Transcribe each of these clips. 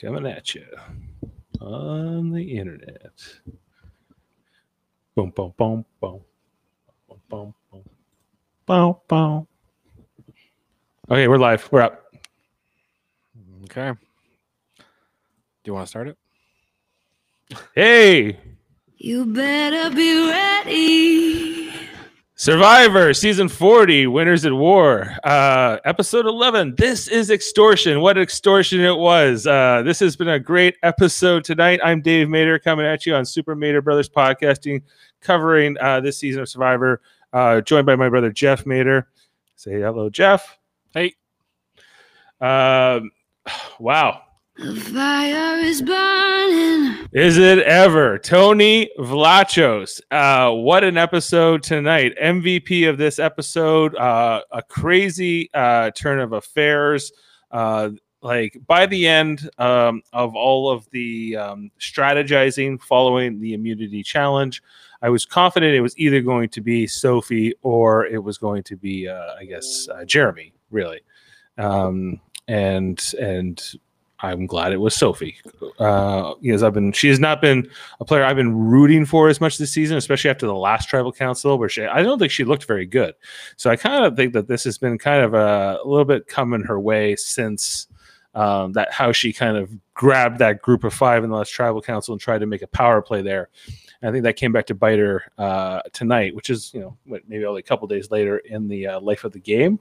coming at you on the internet. Boom, boom, boom, boom, boom, boom, boom, boom, boom. Okay, we're live. We're up. Okay. Do you want to start it? Hey, You better be ready. Survivor season 40, Winners at War, uh, episode 11. This is extortion. What extortion it was. Uh, this has been a great episode tonight. I'm Dave Mater coming at you on Super Mater Brothers podcasting, covering uh, this season of Survivor, uh, joined by my brother Jeff Mater. Say hello, Jeff. Hey. Um, wow. The fire is burning. Is it ever? Tony Vlachos. Uh, what an episode tonight. MVP of this episode. Uh, a crazy uh, turn of affairs. Uh, like by the end um, of all of the um, strategizing following the immunity challenge, I was confident it was either going to be Sophie or it was going to be, uh, I guess, uh, Jeremy. Really, um, and and I'm glad it was Sophie uh, because I've been she has not been a player I've been rooting for as much this season, especially after the last tribal council where she I don't think she looked very good. So I kind of think that this has been kind of a, a little bit coming her way since um, that how she kind of grabbed that group of five in the last tribal council and tried to make a power play there. And I think that came back to bite her uh, tonight, which is you know maybe only a couple days later in the uh, life of the game.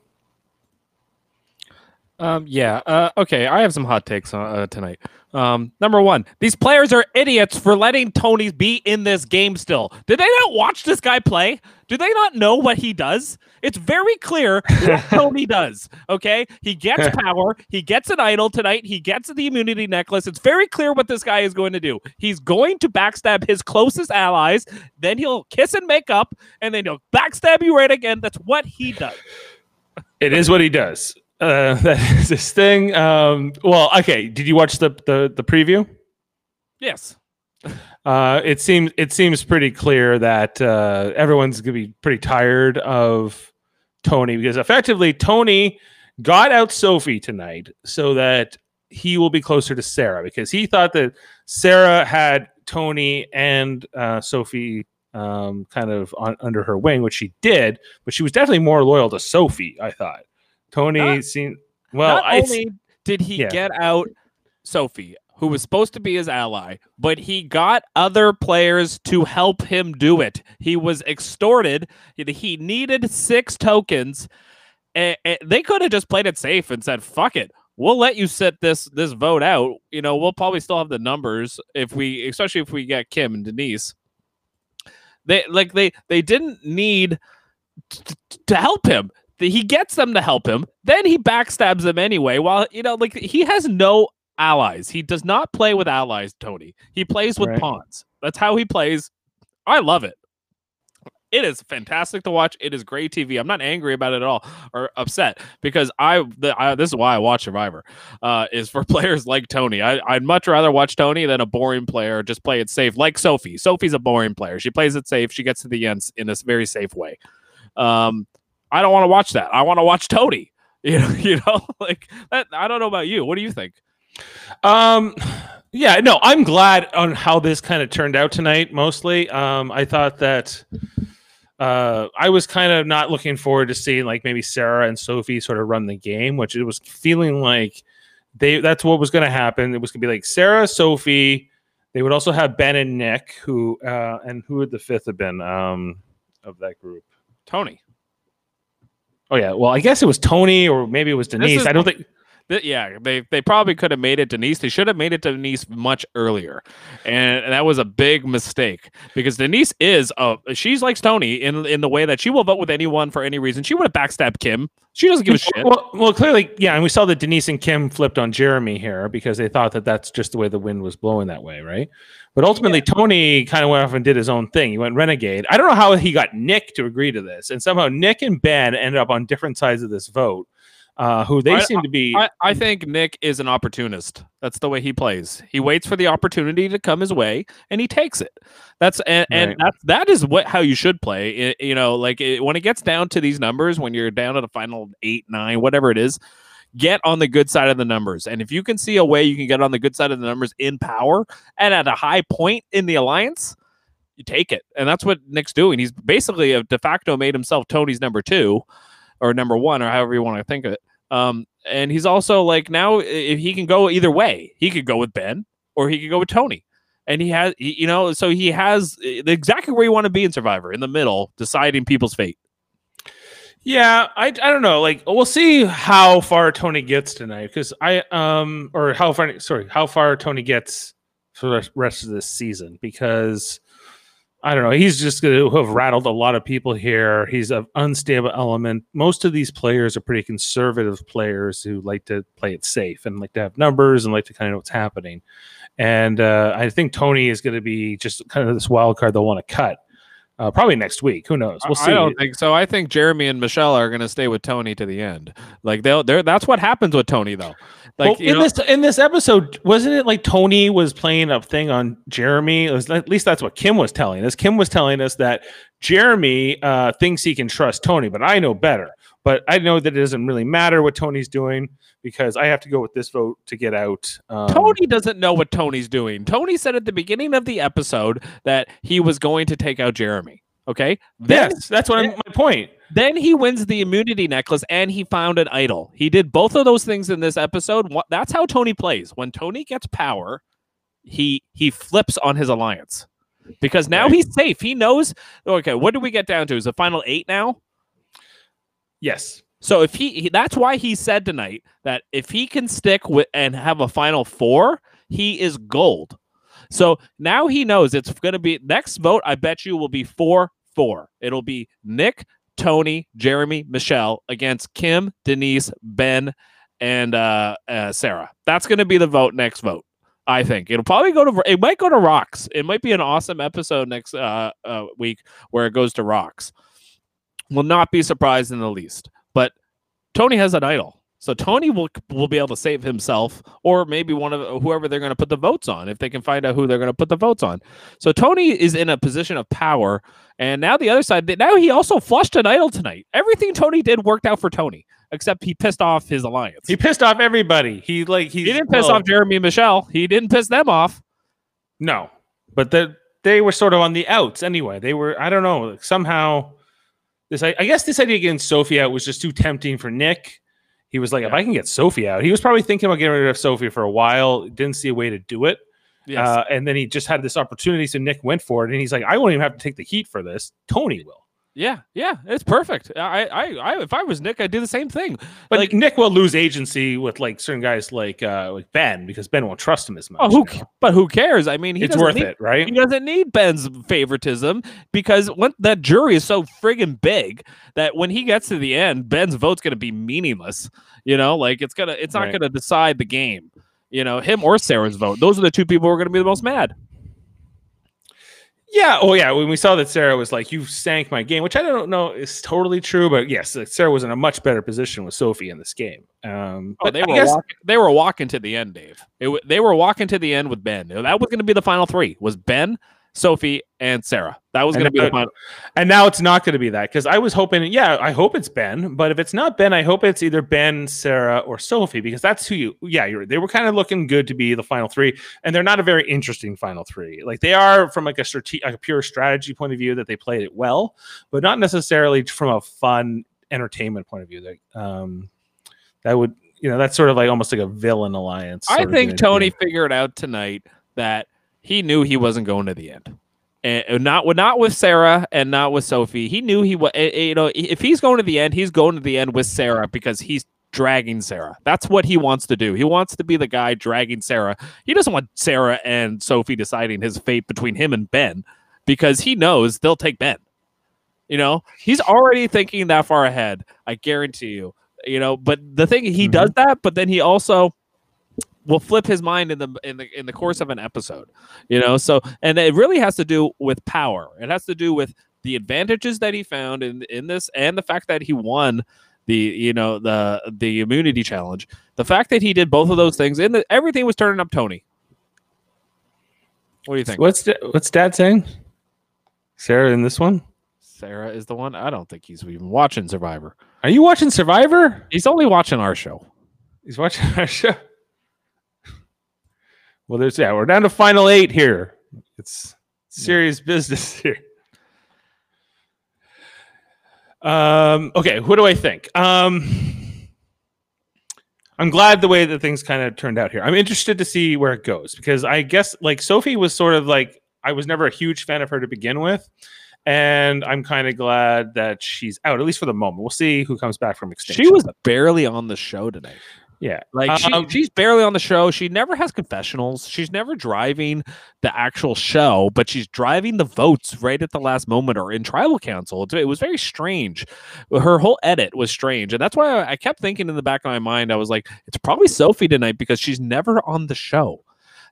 Um, yeah. Uh, okay. I have some hot takes uh, tonight. Um, number one, these players are idiots for letting Tony be in this game still. Did they not watch this guy play? Do they not know what he does? It's very clear what Tony does. Okay. He gets power. He gets an idol tonight. He gets the immunity necklace. It's very clear what this guy is going to do. He's going to backstab his closest allies. Then he'll kiss and make up. And then he'll backstab you right again. That's what he does. It is what he does. Uh, that is this thing. Um, well, okay. Did you watch the the, the preview? Yes. Uh, it seems it seems pretty clear that uh, everyone's gonna be pretty tired of Tony because effectively Tony got out Sophie tonight so that he will be closer to Sarah because he thought that Sarah had Tony and uh, Sophie um, kind of on, under her wing, which she did, but she was definitely more loyal to Sophie. I thought Tony Not- seemed well. Not I, only did he yeah. get out Sophie, who was supposed to be his ally, but he got other players to help him do it. He was extorted. He- needed six tokens. And they could have just played it safe and said, "Fuck it." We'll let you sit this this vote out. You know, we'll probably still have the numbers if we, especially if we get Kim and Denise. They like they they didn't need t- to help him he gets them to help him then he backstabs them anyway while you know like he has no allies. He does not play with allies tony. He plays with Right. pawns. That's how he plays. I love it. It is fantastic to watch. It is great tv i'm not angry about it at all or upset because i, the, I this is why i watch survivor uh, is for players like tony. I, i'd much rather watch tony than a boring player just play it safe like sophie. Sophie's a boring player. She plays it safe. She gets to the ends in a very safe way. Um, I don't want to watch that. I want to watch Tony. You know, you know, like that. I don't know about you. What do you think? Um, yeah, no, I'm glad on how this kind of turned out tonight. Mostly, um, I thought that uh, I was kind of not looking forward to seeing like maybe Sarah and Sophie sort of run the game, which it was feeling like they that's what was going to happen. It was going to be like Sarah, Sophie. They would also have Ben and Nick, who uh, and who would the fifth have been um, of that group? Tony. Oh yeah, well I guess it was Tony or maybe it was Denise. is I don't think. Th- yeah, they they probably could have made it Denise. They should have made it Denise much earlier, and that was a big mistake because Denise is a she's like Tony in in the way that she will vote with anyone for any reason. She would have backstabbed Kim. She doesn't give a shit. Well, well, clearly, yeah, and we saw that Denise and Kim flipped on Jeremy here because they thought that that's just the way the wind was blowing that way, right? But ultimately, Tony kind of went off and did his own thing. He went renegade. I don't know how he got Nick to agree to this, and somehow Nick and Ben ended up on different sides of this vote. Uh, who they I- seem to be? I, I think Nick is an opportunist. That's the way he plays. He waits for the opportunity to come his way and he takes it. That's and, and Right. that's that is what how you should play. I- you know, like it, when it gets down to these numbers, when you're down to the final eight, nine, whatever it is, get on the good side of the numbers. And if you can see a way you can get on the good side of the numbers in power and at a high point in the alliance, you take it. And that's what Nick's doing. He's basically a de facto made himself Tony's number two or number one or however you want to think of it. Um, and he's also like now if he can go either way, he could go with Ben or he could go with Tony. And he has, you know, so he has exactly where you want to be in Survivor, in the middle, deciding people's fate. Yeah, I, I don't know. Like we'll see how far Tony gets tonight because I um or how far sorry how far Tony gets for the rest of this season because I don't know. He's just going to have rattled a lot of people here. He's an unstable element. Most of these players are pretty conservative players who like to play it safe and like to have numbers and like to kind of know what's happening. And uh, I think Tony is going to be just kind of this wild card they'll want to cut. Uh, probably next week. Who knows? We'll see. I don't think so. I think Jeremy and Michelle are going to stay with Tony to the end. Like they'll, they're that's what happens with Tony though. Like well, in know, this in this episode, wasn't it like Tony was playing a thing on Jeremy? Was, at least that's what Kim was telling us. Kim was telling us that Jeremy uh, thinks he can trust Tony, but I know better. But I know that it doesn't really matter what Tony's doing because I have to go with this vote to get out. Um, Tony doesn't know what Tony's doing. Tony said at the beginning of the episode that he was going to take out Jeremy. Okay. Then, Yes, that's what I'm, my point. Then he wins the immunity necklace and he found an idol. He did both of those things in this episode. That's how Tony plays. When Tony gets power, he he flips on his alliance because now Right. he's safe. He knows. Okay, what do we get down to? Is the final eight now? Yes. So if he, he that's why he said tonight that if he can stick with and have a final four, he is gold. So now he knows it's going to be next vote. I bet you will be four four. It'll be Nick, Tony, Jeremy, Michelle against Kim, Denise, Ben, and uh, uh, Sarah. That's going to be the vote next vote. I think it'll probably go to it might go to rocks. It might be an awesome episode next uh, uh, week where it goes to rocks. Will not be surprised in the least. But Tony has an idol. So Tony will will be able to save himself, or maybe one of whoever they're going to put the votes on, if they can find out who they're going to put the votes on. So Tony is in a position of power, and now the other side. Now he also flushed an idol tonight. Everything Tony did worked out for Tony, except he pissed off his alliance. He pissed off everybody. He like he, He didn't piss off Jeremy and Michelle. He didn't piss them off. No, but the, they were sort of on the outs anyway. They were, I don't know, like somehow this, I, I guess this idea getting Sophie out was just too tempting for Nick. He was like, if I can get Sophie out, he was probably thinking about getting rid of Sophie for a while, didn't see a way to do it. Yes. Uh, and then he just had this opportunity. So Nick went for it. And he's like, I won't even have to take the heat for this. Tony will. Yeah, yeah, it's perfect. I, I, I, if I was Nick, I'd do the same thing. But Like- Nick will lose agency with like certain guys like uh, like Ben because Ben won't trust him as much. Oh, who? you know? But who cares? I mean, he It's worth need- it, right? He doesn't need Ben's favoritism because when that jury is so friggin' big that when he gets to the end, Ben's vote's gonna be meaningless. You know, like it's gonna it's not Right. gonna decide the game. You know, him or Sarah's vote. Those are the two people who are gonna be the most mad. Yeah. Oh, yeah. When we saw that Sarah was like, "You sank my game," which I don't know is totally true, but yes, like, Sarah was in a much better position with Sophie in this game. Um, Oh, but they I were guess- walking, they were walking to the end, Dave. W- they were walking to the end with Ben. That was gonna be the final three. Was Ben, Sophie, and Sarah. That was gonna be the final. and now it's not going to be that because I was hoping. Yeah, I hope it's Ben, but if it's not Ben, I hope it's either Ben, Sarah, or Sophie because that's who you. Yeah, you're. They were kind of looking good to be the final three, and they're not a very interesting final three. Like they are from like a strate- like a pure strategy point of view that they played it well, but not necessarily from a fun entertainment point of view. That um, that would you know that's sort of like almost like a villain alliance. I think. Tony figured out tonight that he knew he wasn't going to the end. And not with not with Sarah and not with Sophie. He knew he was. You know, if he's going to the end, he's going to the end with Sarah because he's dragging Sarah. That's what he wants to do. He wants to be the guy dragging Sarah. He doesn't want Sarah and Sophie deciding his fate between him and Ben because he knows they'll take Ben. You know, he's already thinking that far ahead. I guarantee you. You know, but the thing he Mhm. does that, but then he also will flip his mind in the in the in the course of an episode you know so and it really has to do with power it has to do with the advantages that he found in in this and the fact that he won the you know the the immunity challenge the fact that he did both of those things and everything was turning up tony what do you think What's da- what's Dad saying? Sarah in this one? sarah is the one i don't think he's even watching survivor Are you watching Survivor? he's only watching our show He's watching our show. Well, there's yeah, we're down to final eight here. It's serious business here. Um, okay, what do I think? Um, I'm glad the way that things kind of turned out here. I'm interested to see where it goes because I guess like Sophie was sort of like I was never a huge fan of her to begin with. And I'm kind of glad that she's out, at least for the moment. We'll see who comes back from extinction. She was barely on the show tonight. Yeah. Like she, Um, she's barely on the show. She never has confessionals. She's never driving the actual show, but she's driving the votes right at the last moment or in tribal council. It, it was very strange. Her whole edit was strange, and that's why I, I kept thinking in the back of my mind, I was like, it's probably Sophie tonight because she's never on the show.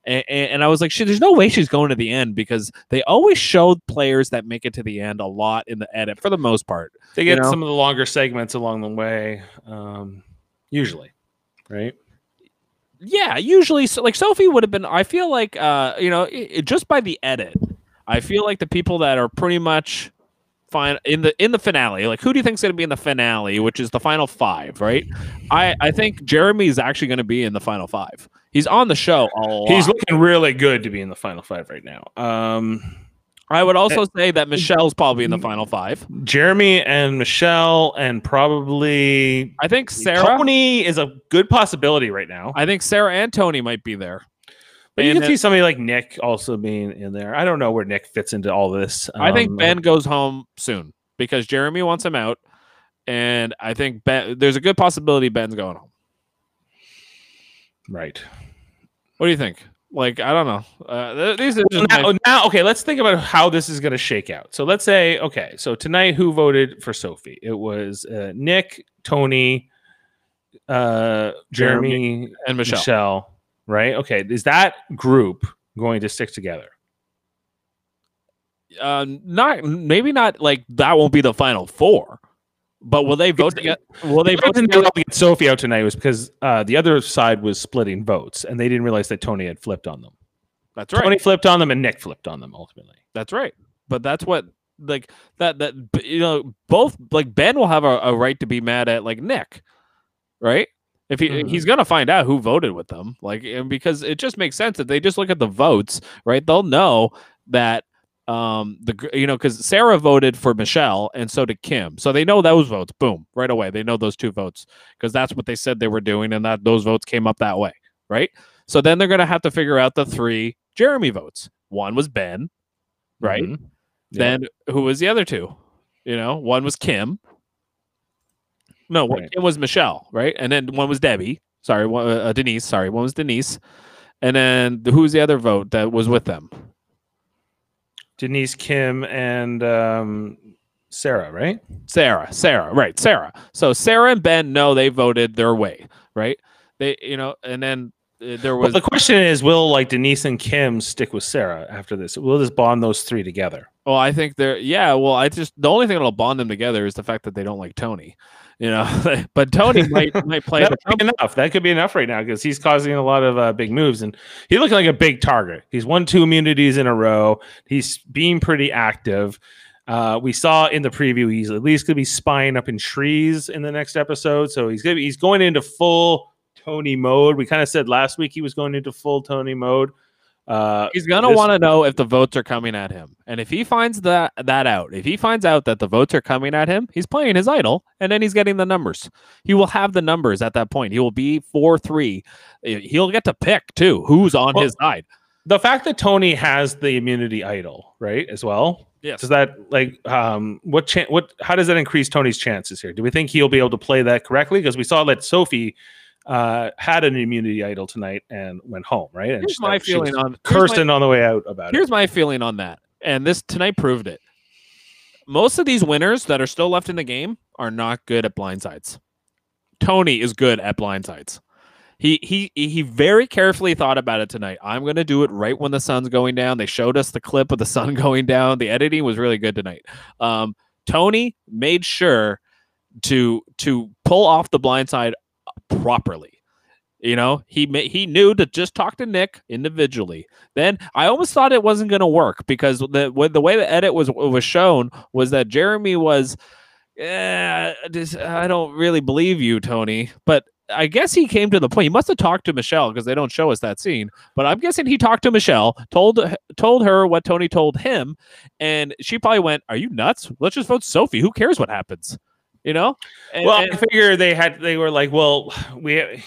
And, and I was like, she, there's no way she's going to the end because they always showed players that make it to the end a lot in the edit for the most part. They you get know? some of the longer segments along the way, um, usually, right? yeah usually so like sophie would have been i feel like uh you know i i- just by the edit i feel like the people that are pretty much fine in the in the finale like who do you think's going to be in the finale which is the final five right i i think jeremy is actually going to be in the final five he's on the show. He's looking really good to be in the final five right now. Um, i would also eh, say that eh, michelle's probably in the mm, final five Jeremy and Michelle, and probably i think sarah Tony is a good possibility right now. i think sarah and tony might be there But you can see somebody like Nick also being in there. I don't know where Nick fits into all this. I think Um, Ben goes home soon because Jeremy wants him out, and I think Ben. There's a good possibility Ben's going home. Right. What do you think? Like I don't know. Uh, these are just Now, my- now, okay, let's think about how this is going to shake out. So let's say, okay, so tonight, who voted for Sophie? It was uh, Nick, Tony, uh, Jeremy, and Michelle. Michelle, right? Okay, is that group going to stick together? Uh, not maybe not like that won't be the final four, but will they vote together? Will they The vote together? to get Sophie out tonight was because uh, the other side was splitting votes, and they didn't realize that Tony had flipped on them. That's right. Tony flipped on them, and Nick flipped on them ultimately. That's right. But that's what like that that you know both like Ben will have a, a right to be mad at like Nick, right? If he Mhm. he's gonna find out who voted with them, like and because it just makes sense that they just look at the votes, right? They'll know that um the you know because Sarah voted for Michelle and so did Kim, so they know those votes. Boom, right away they know those two votes because that's what they said they were doing, and that those votes came up that way, right? So then they're gonna have to figure out the three Jeremy votes. One was Ben, right? Mhm. Yeah. Then who was the other two? You know, one was Kim. No, one Kim was Michelle, right? And then one was Debbie. Sorry, one, uh, Denise. Sorry, one was Denise. And then who was the other vote that was with them? Denise, Kim, and um, Sarah, right? Sarah. Sarah. Right, Sarah. So Sarah and Ben know they voted their way, right? They, you know, and then uh, there Well, was the question is, will like Denise and Kim stick with Sarah after this? Will this bond those three together? Well, I think they're yeah. Well, I just the only thing that'll bond them together is the fact that they don't like Tony, you know. but Tony might might play That could be enough. That could be enough right now because he's causing a lot of uh, big moves, and he's looking like a big target. He's won two immunities in a row. He's being pretty active. Uh, we saw in the preview he's at least going to be spying up in trees in the next episode. So he's gonna be, he's going into full Tony mode. We kind of said last week he was going into full Tony mode. Uh, He's gonna want to know if the votes are coming at him, and if he finds that that out, if he finds out that the votes are coming at him, he's playing his idol, and then he's getting the numbers. He will have the numbers at that point. He will be four three. He'll get to pick too who's on Well, his side. the fact that Tony has the immunity idol, right, as well. Yes. Does that like um what chan what how does that increase Tony's chances here? Do we think he'll be able to play that correctly? Because we saw that Sophie uh had an immunity idol tonight and went home, right? And Here's she- my feeling on here's my- on the way out about Here's it. Here's my feeling on that, and this tonight proved it. Most of these winners that are still left in the game are not good at blindsides. Tony is good at blindsides. He he he very carefully thought about it tonight. I'm going to do it right when the sun's going down. They showed us the clip of the sun going down. The editing was really good tonight. Um, Tony made sure to to pull off the blindside properly. You know, he he knew to just talk to Nick individually. Then I almost thought it wasn't going to work because the the way the edit was was shown was that Jeremy was, yeah, just, I don't really believe you, Tony. But I guess he came to the point. He must have talked to Michelle because they don't show us that scene. But I'm guessing he talked to Michelle, told told her what Tony told him, and she probably went, "Are you nuts? Let's just vote Sophie. Who cares what happens?" You know. And- well, and- I figure they had they were like, well, we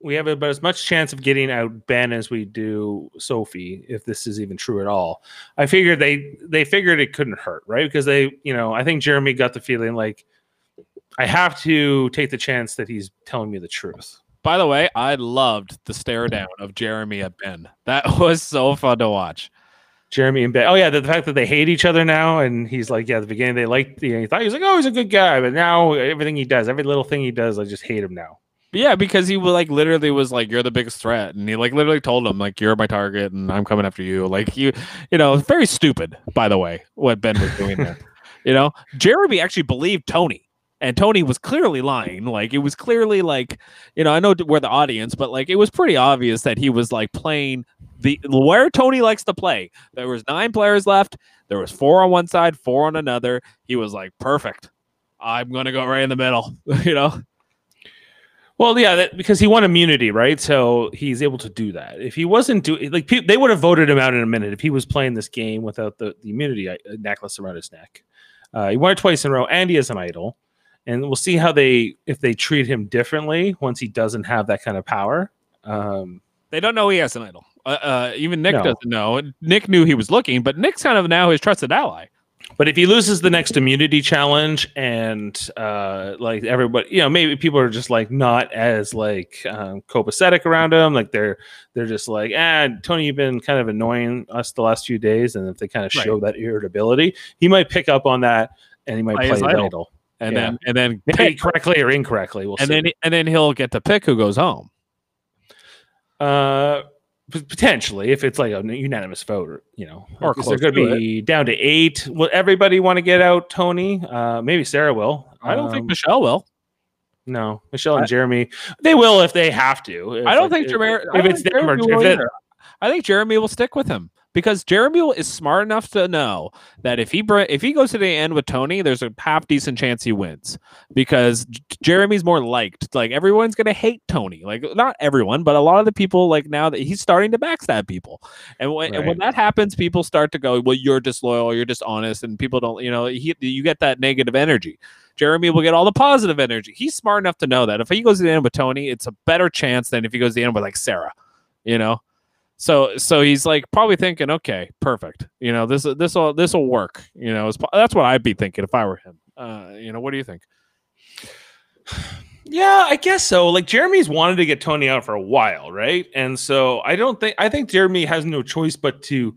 we have about as much chance of getting out Ben as we do Sophie, if this is even true at all. I figured they they figured it couldn't hurt, right? Because they, you know, I think Jeremy got the feeling like I have to take the chance that he's telling me the truth. By the way, I loved the stare down of Jeremy at Ben. That was so fun to watch. Jeremy and Ben. Oh yeah, the, the fact that they hate each other now, and he's like, yeah, at the beginning they liked, you know, he thought he was like, oh, he's a good guy, but now everything he does, every little thing he does, I just hate him now. Yeah, because he like literally was like, "You're the biggest threat," and he like literally told him like, "You're my target, and I'm coming after you." Like you, you know, very stupid. By the way, what Ben was doing there, you know, Jeremy actually believed Tony, and Tony was clearly lying. Like it was clearly like, you know, I know we're the audience, but like it was pretty obvious that he was like playing the where Tony likes to play. There was nine players left. There was four on one side, four on another. He was like, "Perfect. I'm gonna go right in the middle," you know. Well, yeah, that, because he won immunity, right? So he's able to do that. If he wasn't doing, like, pe- they would have voted him out in a minute if he was playing this game without the, the immunity uh, necklace around his neck. Uh, he won it twice in a row, and he is an idol. And we'll see how they, if they treat him differently once he doesn't have that kind of power. Um, They don't know he has an idol. Uh, uh, even Nick No. doesn't know. Nick knew he was looking, but Nick's kind of now his trusted ally. but if he loses the next immunity challenge, and uh, like everybody, you know, maybe people are just like not as like um, copacetic around him. Like they're they're just like, ah, Tony, you've been kind of annoying us the last few days, and if they kind of Right. show that irritability, he might pick up on that, and he might Play play his idol. idol, And Yeah. then and then maybe pick, correctly or incorrectly. We'll and see. then and then he'll get to pick who goes home. Uh, potentially, if it's like a unanimous vote, or you know, Or because they're going to be down to eight. Will everybody want to get out, Tony? Uh, maybe Sarah will. I don't think Um, Michelle will. No, Michelle and I- Jeremy, they will if they have to. If, I don't like, think if- Jeremy. If, I it's think them or if it- I think Jeremy will stick with him because Jeremy will- is smart enough to know that if he br- if he goes to the end with Tony, there's a half decent chance he wins because J- Jeremy's more liked. Like everyone's gonna hate Tony. Like not everyone, but a lot of the people like now that he's starting to backstab people, and when, and when that happens, people start to go, "Well, you're disloyal, you're dishonest," and people don't. You know, he, you get that negative energy. Jeremy will get all the positive energy. He's smart enough to know that if he goes to the end with Tony, it's a better chance than if he goes to the end with like Sarah. You know, so so he's like probably thinking, okay, perfect. You know, this this will this will work. You know, that's what I'd be thinking if I were him. Uh, you know, what do you think? Yeah, I guess so. Like Jeremy's wanted to get Tony out for a while, right? And so I don't think I think Jeremy has no choice but to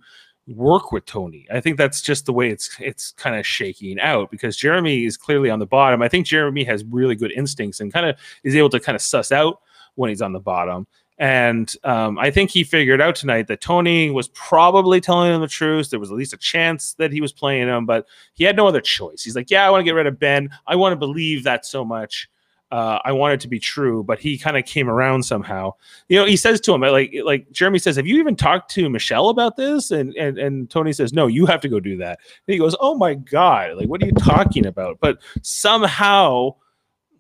work with Tony. I think that's just the way it's it's kind of shaking out because Jeremy is clearly on the bottom. I think Jeremy has really good instincts and kind of is able to kind of suss out when he's on the bottom. And um, I think he figured out tonight that Tony was probably telling him the truth. There was at least a chance that he was playing him, but he had no other choice. He's like, "Yeah, I want to get rid of Ben. I want to believe that so much." uh, I want it to be true, but he kind of came around somehow. You know, he says to him, like, like Jeremy says, "Have you even talked to Michelle about this?" And and and Tony says, "No, you have to go do that." And he goes, "Oh my god, like, what are you talking about?" But somehow,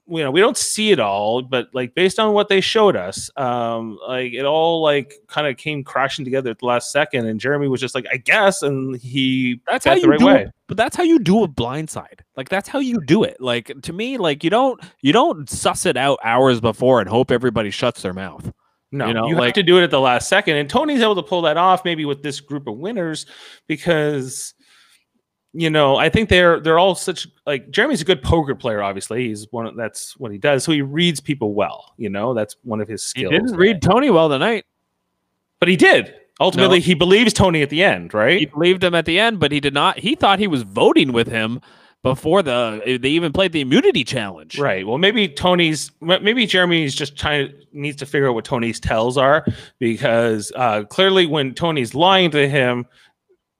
you know, we don't see it all, but like based on what they showed us, um, like it all like kind of came crashing together at the last second, and Jeremy was just like, "I guess," and he That's how you right do way. it. But that's how you do a blindside. Like that's how you do it. Like to me, like you don't you don't suss it out hours before and hope everybody shuts their mouth. No, You know, you like- have to do it at the last second. And Tony's able to pull that off maybe with this group of winners because you know, I think they're they're all such like Jeremy's a good poker player, obviously. He's one of that's what he does. So he reads people well, you know, that's one of his skills. He didn't read Tony well tonight. but he did. Ultimately, he believes Tony at the end, right? He believed him at the end, but he did not. He thought he was voting with him before the they even played the immunity challenge. Right. Well, maybe Tony's maybe Jeremy's just trying needs to figure out what Tony's tells are because uh, clearly when Tony's lying to him,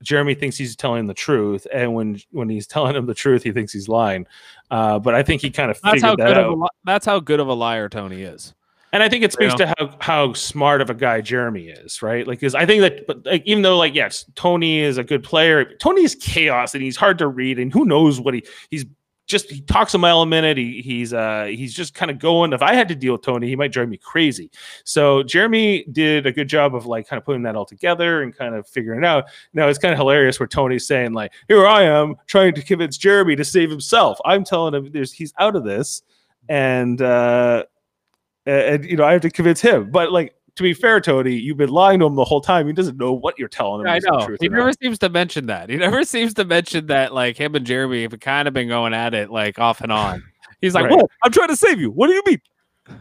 Jeremy thinks he's telling the truth, and when when he's telling him the truth, he thinks he's lying. Uh, but I think he kind of That's how figured good that of a, out, li- that's how good of a liar Tony is. and I think it speaks You to how how smart of a guy Jeremy is, right? Like, because I think that, but like, even though like yes, Tony is a good player, Tony is chaos and he's hard to read, and who knows what he he's just he talks a mile a minute. He he's uh he's just kind of going. If I had to deal with Tony, he might drive me crazy. So Jeremy did a good job of like kind of putting that all together and kind of figuring it out. Now it's kind of hilarious where Tony's saying like, "Here I am trying to convince Jeremy to save himself. I'm telling him there's he's out of this, and uh, and you know I have to convince him. But like to be fair, Tony, you've been lying to him the whole time. He doesn't know what you're telling him. I know. He never not. seems to mention that. He never seems to mention that like him and Jeremy have kind of been going at it like off and on. He's like, Right. "What? I'm trying to save you. What do you mean?"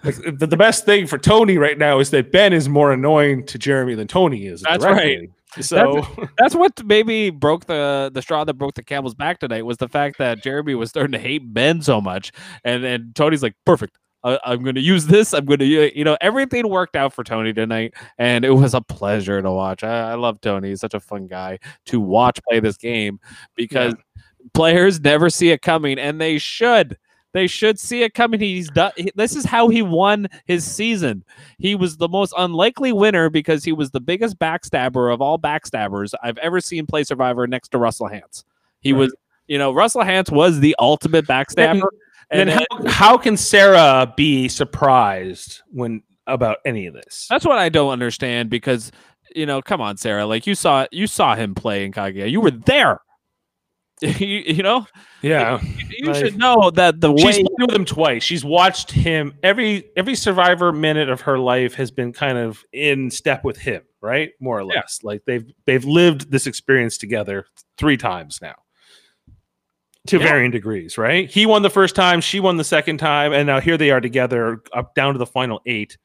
Like, the, the best thing for Tony right now is that Ben is more annoying to Jeremy than Tony is. That's directly. So That's what maybe broke the the straw that broke the camel's back tonight was the fact that Jeremy was starting to hate Ben so much, and and Tony's like, "Perfect. I, I'm going to use this. I'm going to, you know, everything worked out for Tony tonight, and it was a pleasure to watch. I, I love Tony. He's such a fun guy to watch play this game because players never see it coming, and they should. They should see it coming. He's done. This is how he won his season. He was the most unlikely winner because he was the biggest backstabber of all backstabbers I've ever seen play Survivor next to Russell Hantz. He Right. was, you know, Russell Hantz was the ultimate backstabber. Then And how, how can Sarah be surprised when about any of this? That's what I don't understand because you know, come on, Sarah. Like you saw you saw him play in Cagayan. You were there. you, you know, Yeah, you Like- should know that the way she's played with him twice. She's watched him every every Survivor minute of her life has been kind of in step with him, right? More or Yeah. less. Like they've they've lived this experience together three times now. To Yeah. varying degrees, right? He won the first time, she won the second time, and now here they are together up down to the final eight.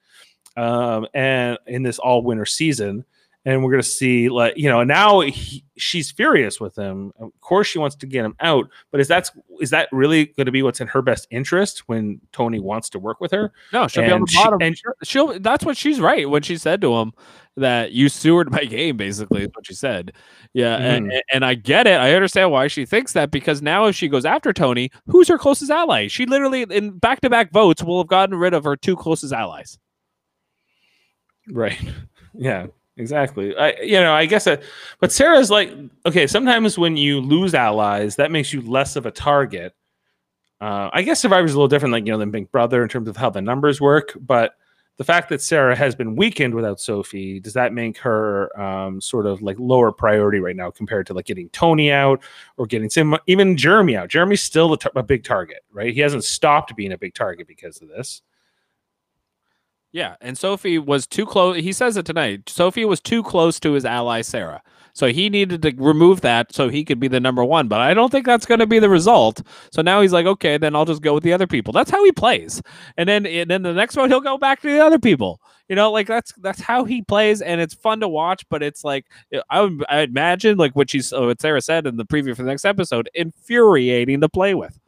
Um, and in this all winter season, and we're gonna see like you know now he, she's furious with him. Of course, she wants to get him out, but is that is that really going to be what's in her best interest when Tony wants to work with her? no, she'll be on and the she- bottom. and- she'll that's what she's right when she said to him that you steward my game. Basically, is what she said. Yeah, and, Mhm. and I get it. I understand why she thinks that because now if she goes after Tony, who's her closest ally? She literally in back to back votes will have gotten rid of her two closest allies. Right. Yeah. Exactly. I you know I guess uh but Sarah's like okay. Sometimes when you lose allies, that makes you less of a target. Uh, I guess Survivor's a little different, like you know, than Big Brother in terms of how the numbers work. But the fact that Sarah has been weakened without Sophie, does that make her um, sort of like lower priority right now compared to like getting Tony out or getting some even Jeremy out? Jeremy's still a big target, right? He hasn't stopped being a big target because of this. Yeah, and Sophie was too close. He says it tonight. Sophie was too close to his ally Sarah, so he needed to remove that so he could be the number one. But I don't think that's going to be the result. So now he's like, okay, then I'll just go with the other people. That's how he plays. And then and then the next one he'll go back to the other people. You know, like that's that's how he plays, and it's fun to watch. But it's like I would I imagine like what she's what Sarah said in the preview for the next episode, infuriating to play with.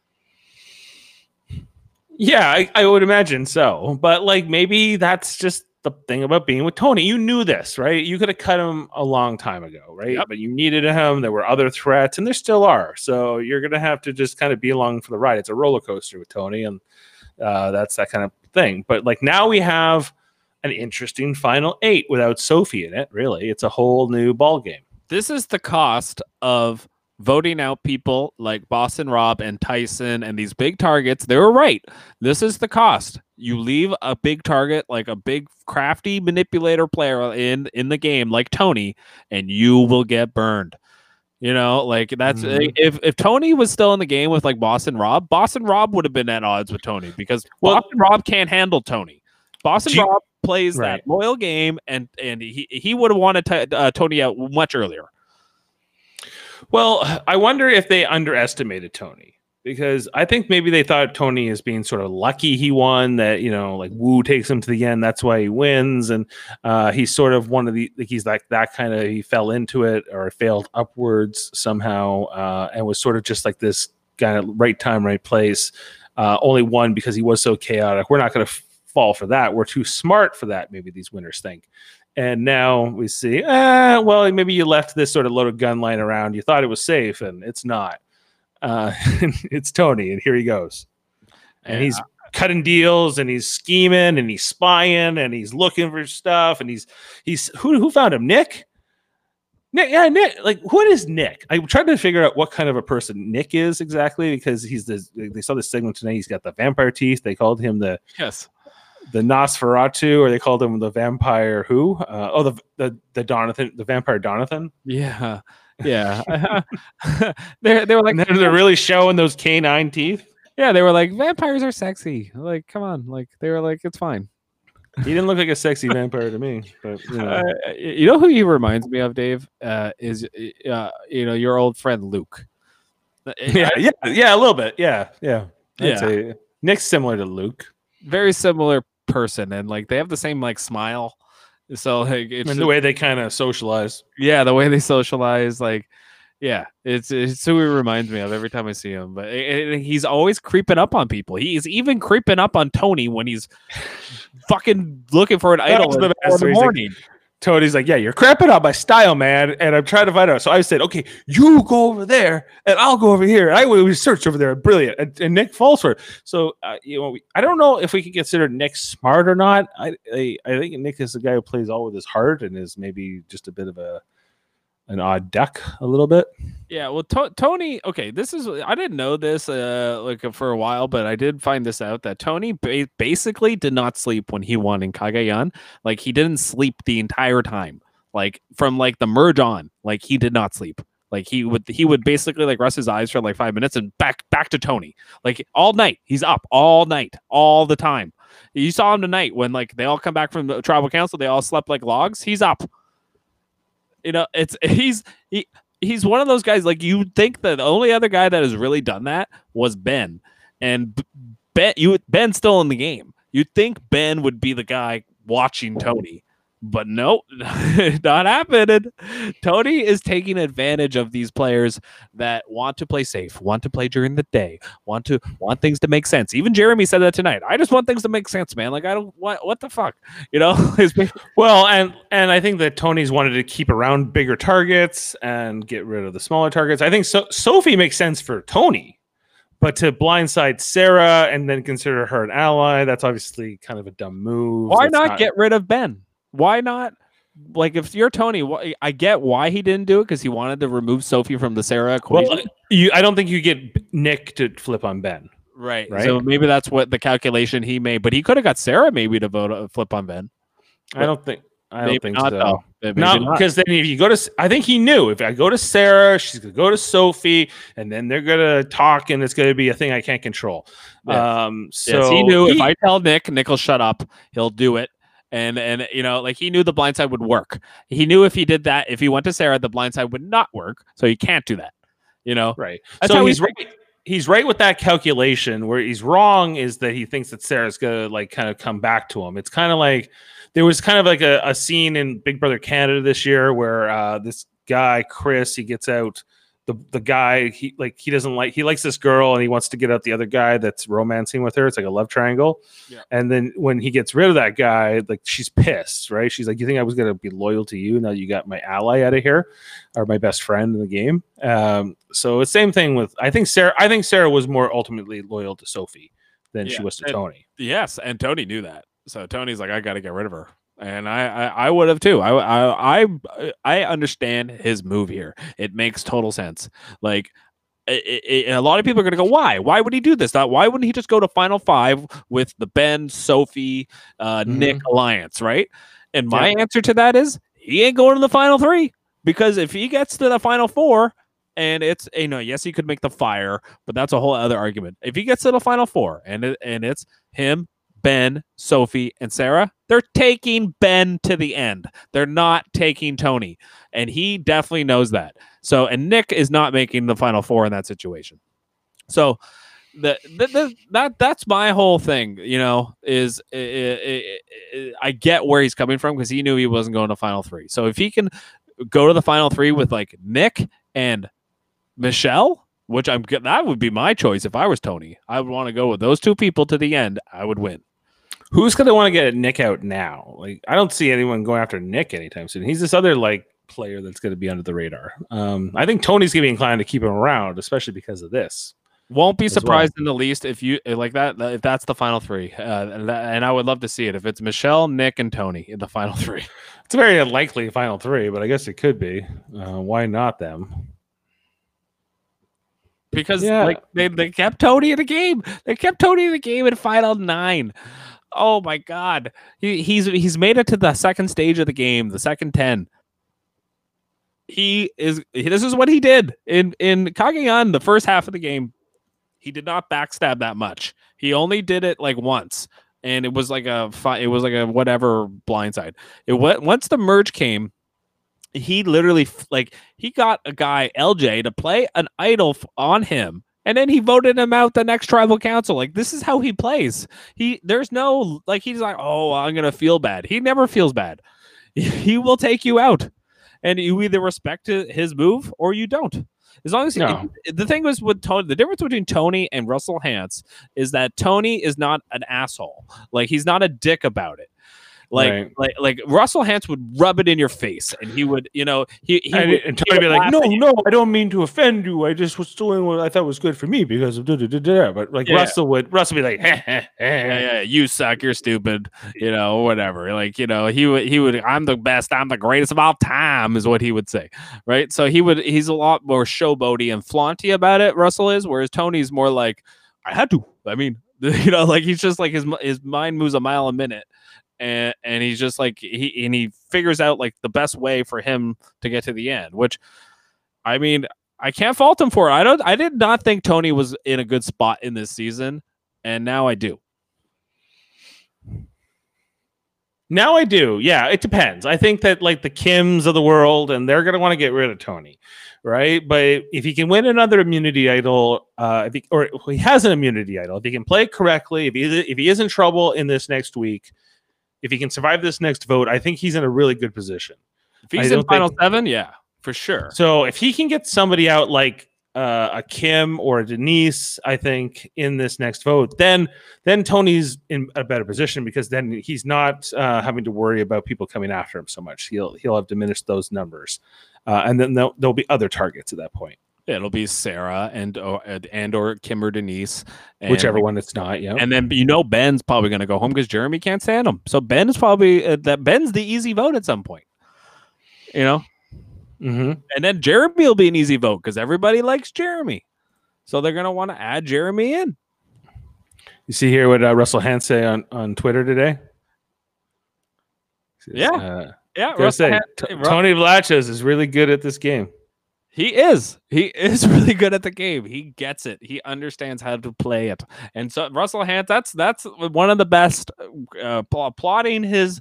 Yeah, I, I would imagine so. But like maybe that's just the thing about being with Tony. You knew this, right? You could have cut him a long time ago, right? Yep. But you needed him. There were other threats, and there still are. So you're gonna have to just kind of be along for the ride. It's a roller coaster with Tony, and uh, that's that kind of thing. But like now we have an interesting final eight without Sophie in it. Really, it's a whole new ball game. this is the cost of voting out people like Boston Rob and Tyson and these big targets. They were right. This is the cost. You leave a big target like a big crafty manipulator player in in the game like Tony and you will get burned. You know, like that's Mhm. if if Tony was still in the game with like Boston Rob, Boston Rob would have been at odds with Tony because Well- Boston Rob can't handle Tony. Boston you- Rob plays Right. that loyal game, and and he he would have wanted to, uh, Tony out much earlier. Well, I wonder if they underestimated Tony because I think maybe they thought Tony is being sort of lucky he won that you know like Woo takes him to the end that's why he wins and uh, he's sort of one of the he's like that kind of he fell into it or failed upwards somehow uh, and was sort of just like this kind of right time right place uh, only won because he was so chaotic. We're not going to f- fall for that. We're too smart for that maybe these winners think and now we see, eh, well, maybe you left this sort of loaded gun lying around. You thought it was safe, and it's not. Uh, it's Tony, and here he goes. And he's cutting deals, and he's scheming, and he's spying, and he's looking for stuff, and he's he's who who found him? Nick. Nick, yeah, Nick. Like, what is Nick? I tried to figure out what kind of a person Nick is exactly because he's the. They saw the segment tonight. He's got the vampire teeth. They called him the Yes. The Nosferatu, or they called him the vampire who? Uh, oh, the the the Donathan, the vampire Donathan. Yeah. Yeah. they they were like then they're really showing those canine teeth. yeah, they were like vampires are sexy. Like come on, like they were like it's fine. He didn't look like a sexy vampire to me, but you know. Uh, you know who he reminds me of, Dave? Uh, is uh, you know your old friend Luke. Yeah, yeah, yeah, a little bit. Yeah, yeah, I'd Yeah. Nick's similar to Luke, very similar person, and like they have the same like smile. So like it's and the way they kind of socialize. yeah, the way they socialize, like yeah, it's it's who he reminds me of every time I see him. But eh, eh, he's always creeping up on people. He's even creeping up on Tony when he's fucking looking for an idol in the the best, like, morning. Tony's like, "Yeah, you're crapping on my style, man," and I'm trying to find out. So I said, "Okay, you go over there, and I'll go over here." And I we search over there, brilliant. And, and Nick falls for it. So uh, you know, we, I don't know if we can consider Nick smart or not. I, I I think Nick is the guy who plays all with his heart and is maybe just a bit of a an odd duck a little bit. Yeah, well, to- Tony. Okay, this is I didn't know this uh like for a while, but I did find this out that Tony ba- basically did not sleep when he won in Cagayan. Like he didn't sleep the entire time. Like from like the merge on, like he did not sleep. Like he would he would basically like rest his eyes for like five minutes and back back to Tony. Like all night, he's up all night, all the time. You saw him tonight when like they all come back from the tribal council. They all slept like logs. He's up. You know, it's he's he he's one of those guys like you'd think that the only other guy that has really done that was Ben, and Ben you Ben's still in the game. You'd think Ben would be the guy watching Tony, but nope, not happening. Tony is taking advantage of these players that want to play safe, want to play during the day, want to want things to make sense. Even Jeremy said that tonight. I just want things to make sense, man. Like I don't what what the fuck, you know? Well, and and I think that Tony's wanted to keep around bigger targets and get rid of the smaller targets. I think so. Sophie makes sense for Tony, but to blindside Sarah and then consider her an ally, that's obviously kind of a dumb move. Why That's not, get rid of Ben? Why not? Like, if you're Tony, I get why he didn't do it because he wanted to remove Sophie from the Sarah equation. Well, you. I don't think you get Nick to flip on Ben. right. right. So maybe that's what the calculation he made. But he could have got Sarah maybe to vote uh, flip on Ben. I don't think. I don't maybe think not, so. though. Not not. because then if you go to, I think he knew if I go to Sarah, she's gonna go to Sophie, and then they're gonna talk, and it's gonna be a thing I can't control. Yeah. Um, so Yes, he knew if I tell Nick, Nick will shut up. He'll do it. And and you know, like he knew the blind side would work. He knew if he did that, if he went to Sarah, the blind side would not work. So he can't do that. You know? Right. That's so how he's right. He's right with that calculation. Where he's wrong is that he thinks that Sarah's gonna like kind of come back to him. It's kind of like there was kind of like a, a scene in Big Brother Canada this year where uh, this guy Chris he gets out the the guy he like he doesn't like he likes this girl and he wants to get out the other guy that's romancing with her. It's like a love triangle. Yeah. And then when he gets rid of that guy, like she's pissed, right? She's like, "You think I was gonna be loyal to you? Now you got my ally out of here, or my best friend in the game." Um, so it's same thing with I think Sarah. I think Sarah was more ultimately loyal to Sophie than she was to and- Tony. Yes, and Tony knew that. So Tony's like, I got to get rid of her, and I, I, I would have too. I, I, I, I understand his move here. It makes total sense. Like, i i and a lot of people are gonna go, why? Why would he do this? Why wouldn't he just go to Final Five with the Ben, Sophie, uh, Nick alliance, right? And my answer to that is he ain't going to the Final Three because if he gets to the Final Four. And it's you know yes he could make the fire but that's a whole other argument. If he gets to the final four and it, and it's him, Ben, Sophie, and Sarah, they're taking Ben to the end. They're not taking Tony. And he definitely knows that. So, and Nick is not making the final four in that situation. So, the, the, the that that's my whole thing, you know, is i- i- i- I get where he's coming from because he knew he wasn't going to final three. So if he can go to the final three with like Nick and Michelle, which I'm that would be my choice if I was Tony. I would want to go with those two people to the end. I would win. Who's gonna want to get Nick out now? Like I don't see anyone going after Nick anytime soon. He's this other like player that's gonna be under the radar. Um, I think Tony's gonna be inclined to keep him around, especially because of this. Won't be as well. surprised in the least if you like that. If that's the final three, uh, and, that, and I would love to see it if it's Michelle, Nick, and Tony in the final three. It's a very unlikely final three, but I guess it could be. Uh, why not them? because Yeah. like they, they kept Tony in the game. They kept Tony in the game in final nine. Oh my god. He, he's he's made it to the second stage of the game, the second 10. He is this is what he did in in Cagayan the first half of the game. He did not backstab that much. He only did it like once and it was like a it was like a whatever blindside. It went once the merge came he literally like he got a guy LJ to play an idol on him and then he voted him out the next tribal council like this is how he plays he there's no like he's like oh i'm gonna feel bad he never feels bad he will take you out and you either respect his move or you don't as long as No. the thing was with Tony, the difference between Tony and Russell Hantz is that Tony is not an asshole. Like he's not a dick about it. Like, Right. like, like Russell Hantz would rub it in your face, and he would, you know, he, he and, would, and Tony would be like, "No, no, I don't mean to offend you. I just was doing what I thought was good for me because of da da da da." But like Yeah. Russell would, Russell would be like, "Heh, heh, heh." yeah, yeah, you suck, you're stupid, you know, whatever. Like, you know, he would, he would, I'm the best, I'm the greatest of all time, is what he would say, right? So he would, he's a lot more showboaty and flaunty about it. Russell is, whereas Tony's more like, I had to. I mean, you know, like he's just like his his mind moves a mile a minute. And, and he's just like he and he figures out like the best way for him to get to the end, which I mean, I can't fault him for it. I don't I did not think Tony was in a good spot in this season, and now I do. Now I do. Yeah, it depends. I think that like the Kims of the world, and they're gonna want to get rid of Tony, right? But if he can win another immunity idol, uh, if he, or he has an immunity idol, if he can play correctly, if he if he is in trouble in this next week, if he can survive this next vote, I think he's in a really good position. If he's in final think- seven, yeah, for sure. So if he can get somebody out like uh, a Kim or a Denise, I think in this next vote, then then Tony's in a better position because then he's not uh, having to worry about people coming after him so much. He'll he'll have diminished those numbers, uh, and then there'll, there'll be other targets at that point, It'll be Sarah and or and, and or Kim or Denise, and, whichever one it's not. Yeah, And then you know Ben's probably going to go home because Jeremy can't stand him. So Ben is probably uh, that Ben's the easy vote at some point. You know, hmm and then Jeremy will be an easy vote because everybody likes Jeremy. So they're going to want to add Jeremy in. you see here what uh, Russell Hantz say on on Twitter today. Says, Yeah. uh, Yeah, Russell say, Han- Tony Vlachos is really good at this game. He is. He is really good at the game. He gets it. He understands how to play it. And so Russell Hant, that's that's one of the best. Uh, applauding his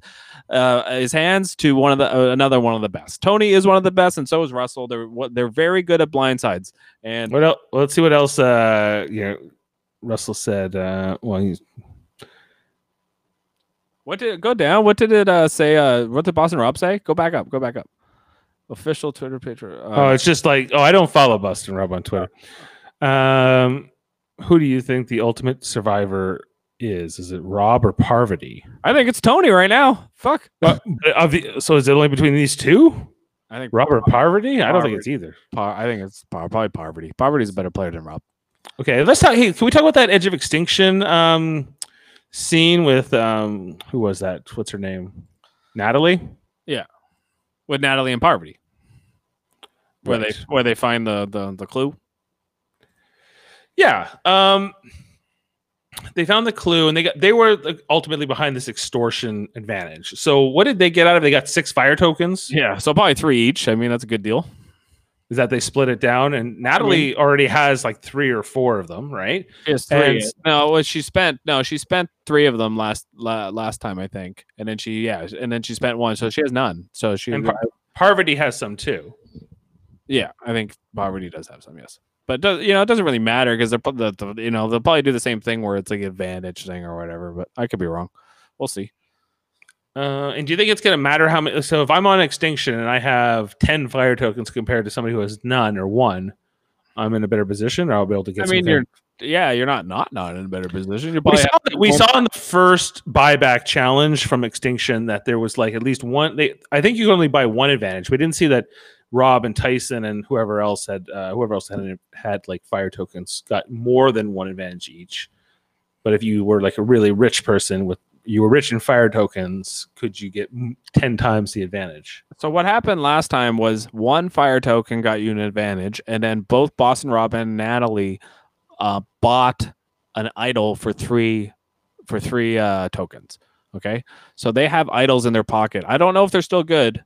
uh, his hands to one of the uh, another one of the best. Tony is one of the best, and so is Russell. They're what they're very good at blindsides. And What else? Let's see what else. Uh, you know, Russell said. Uh, well, he's, what did go down? What did it uh, say? Uh, what did Boston Rob say? Go back up. Go back up. Official Twitter picture. oh, Uh, it's just like, oh, I don't follow Boston Rob on Twitter. Um, who do you think the ultimate survivor is? Is it Rob or Parvati? I think it's Tony right now. Fuck. But of the, so is it only between these two, I think Rob or Parvati? I don't think it's either. Par- I think it's Par- probably Parvati. Parvati's a better player than Rob. Okay, let's talk. Hey, can we talk about that Edge of Extinction um, scene with um, who was that? What's her name? Natalie. Yeah, with Natalie and Parvati, where Right. they where they find the the, the clue. Yeah. Um they found the clue and they got they were ultimately behind this extortion advantage. So what did they get out of it? They got six fire tokens. Yeah, so probably three each. I mean, that's a good deal. Is that they split it down and Natalie already has like three or four of them, right? Yes, three. three. No, well, she spent no, she spent three of them last la, last time I think, and then she yeah, and then she spent one, so she has none. So she And Par- Parvati has some too. Yeah, I think Parvati does have some, yes. But does, you know, it doesn't really matter because they're the, the you know they'll probably do the same thing where it's like advantage thing or whatever. But I could be wrong. We'll see. Uh, and do you think it's going to matter how many? So if I'm on extinction and I have ten fire tokens compared to somebody who has none or one, I'm in a better position, or I'll be able to get. I mean, fire- you're yeah, you're not not not in a better position. You're we saw, we saw in the first buyback challenge from Extinction that there was like at least one. They, I think you can only buy one advantage. We didn't see that Rob and Tyson and whoever else had uh, whoever else had had like fire tokens got more than one advantage each. But if you were like a really rich person with you were rich in fire tokens, could you get ten times the advantage? So what happened last time was one fire token got you an advantage, and then both Boston Robin and Natalie uh, bought an idol for three for three uh, tokens. Okay, so they have idols in their pocket. I don't know if they're still good,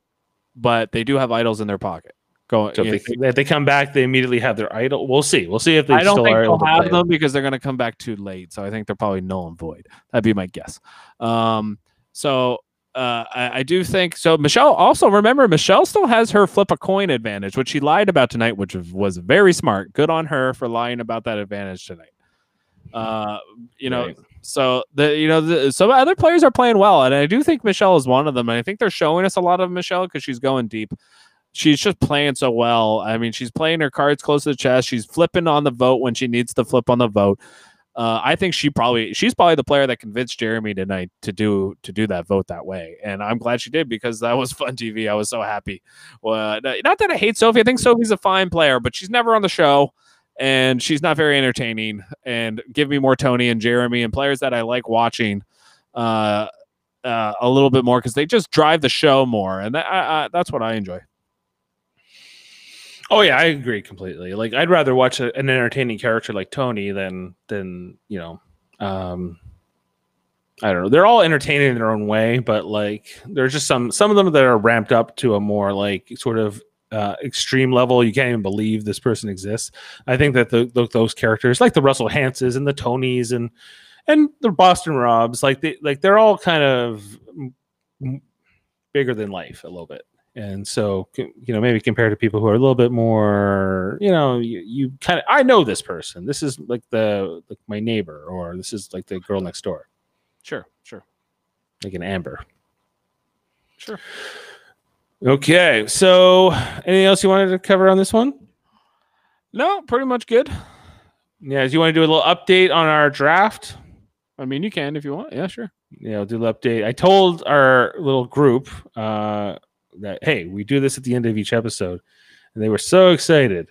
but they do have idols in their pocket. Go. So if they, if they come back, they immediately have their idol. We'll see. We'll see if they I don't still think are they'll have them because they're going to come back too late. So I think they're probably null and void. That'd be my guess. Um, so uh, I, I do think so. Michelle also remember Michelle still has her flip a coin advantage, which she lied about tonight, which was, was very smart. Good on her for lying about that advantage tonight. Uh, you know, Right. So the you know the, some other players are playing well, and I do think Michelle is one of them. And I think they're showing us a lot of Michelle because she's going deep. She's just playing so well. I mean, she's playing her cards close to the chest. She's flipping on the vote when she needs to flip on the vote. Uh, I think she probably she's probably the player that convinced Jeremy tonight to do to do that vote that way, and I'm glad she did because that was fun TV. I was so happy. Well, not that I hate Sophie. I think Sophie's a fine player, but she's never on the show, and she's not very entertaining. And give me more Tony and Jeremy and players that I like watching. Uh, uh, a little bit more because they just drive the show more, and that, I, I, that's what I enjoy. Oh yeah, I agree completely. Like I'd rather watch a, an entertaining character like Tony than than you know, um, I don't know. They're all entertaining in their own way, but like there's just some some of them that are ramped up to a more like sort of uh, extreme level. You can't even believe this person exists. I think that the, the, those characters, like the Russell Hantzes and the Tonys and and the Boston Robs, like they like they're all kind of bigger than life a little bit and so you know maybe compared to people who are a little bit more you know you, you kind of i know this person this is like the like my neighbor or this is like the girl next door Sure, sure, like an amber sure. Okay so anything else you wanted to cover on this one No, pretty much good. yeah do you want to do a little update on our draft I mean, you can if you want. Yeah, sure. you know do the update i told our little group uh that hey we do this at the end of each episode and they were so excited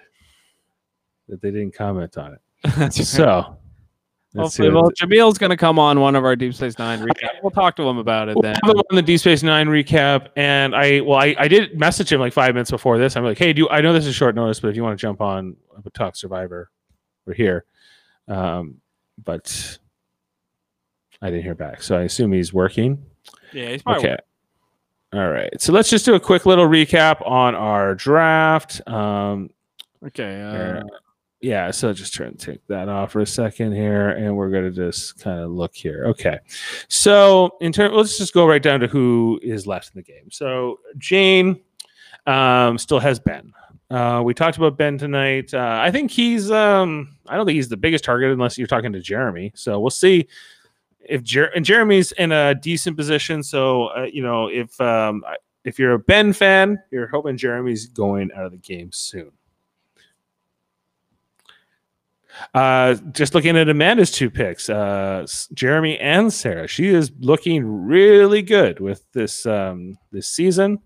that they didn't comment on it so Hopefully, well, Jamil's going to come on one of our Deep Space Nine recap. We'll talk to him about it We'll then. have him on the Deep Space Nine recap, and I well, I, I did message him like five minutes before this. I'm like, hey, do you, I know this is short notice, but if you want to jump on a talk Survivor, we're here. Um, but I didn't hear back, so I assume he's working. Yeah, he's probably Okay. All right. So let's just do a quick little recap on our draft. Um, okay. Uh. Yeah, so just try to take that off for a second here, and we're gonna just kind of look here. Okay, so in terms, let's just go right down to who is left in the game. So Jane um, still has Ben. Uh, we talked about Ben tonight. Uh, I think he's. Um, I don't think he's the biggest target unless you're talking to Jeremy. So we'll see if Jer- and Jeremy's in a decent position. So uh, you know if um, if you're a Ben fan, you're hoping Jeremy's going out of the game soon. Uh, just looking at Amanda's two picks, uh, Jeremy and Sarah. She is looking really good with this um, this season.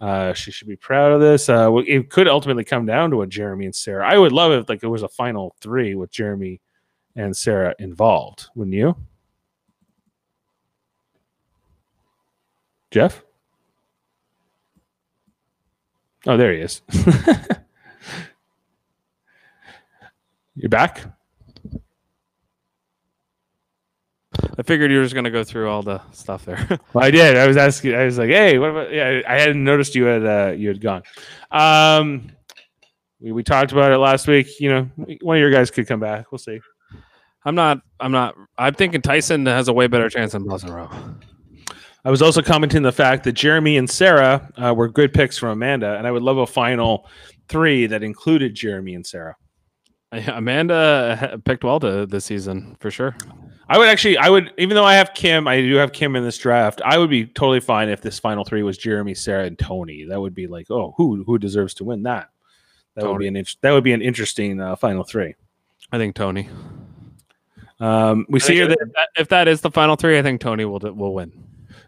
Uh, she should be proud of this. Uh, it could ultimately come down to a Jeremy and Sarah. I would love it if like it was a final three with Jeremy and Sarah involved. Wouldn't you, Jeff? Oh, there he is. You're back. I figured you were just going to go through all the stuff there. Well, I did. I was asking. I was like, "Hey, what about?" Yeah, I hadn't noticed you had uh, you had gone. Um, we, we talked about it last week. You know, one of your guys could come back. We'll see. I'm not. I'm not. I'm thinking Tyson has a way better chance than Boston Row. I was also commenting the fact that Jeremy and Sarah uh, were good picks from Amanda, and I would love a final three that included Jeremy and Sarah. Amanda picked well to this season for sure. I would actually, I would, even though I have Kim, I do have Kim in this draft. I would be totally fine if this final three was Jeremy, Sarah, and Tony. That would be like, oh, who who deserves to win that? That would be an int- that would be an interesting uh, final three. I think Tony. Um, we see here that if that, if that is the final three, I think Tony will will win.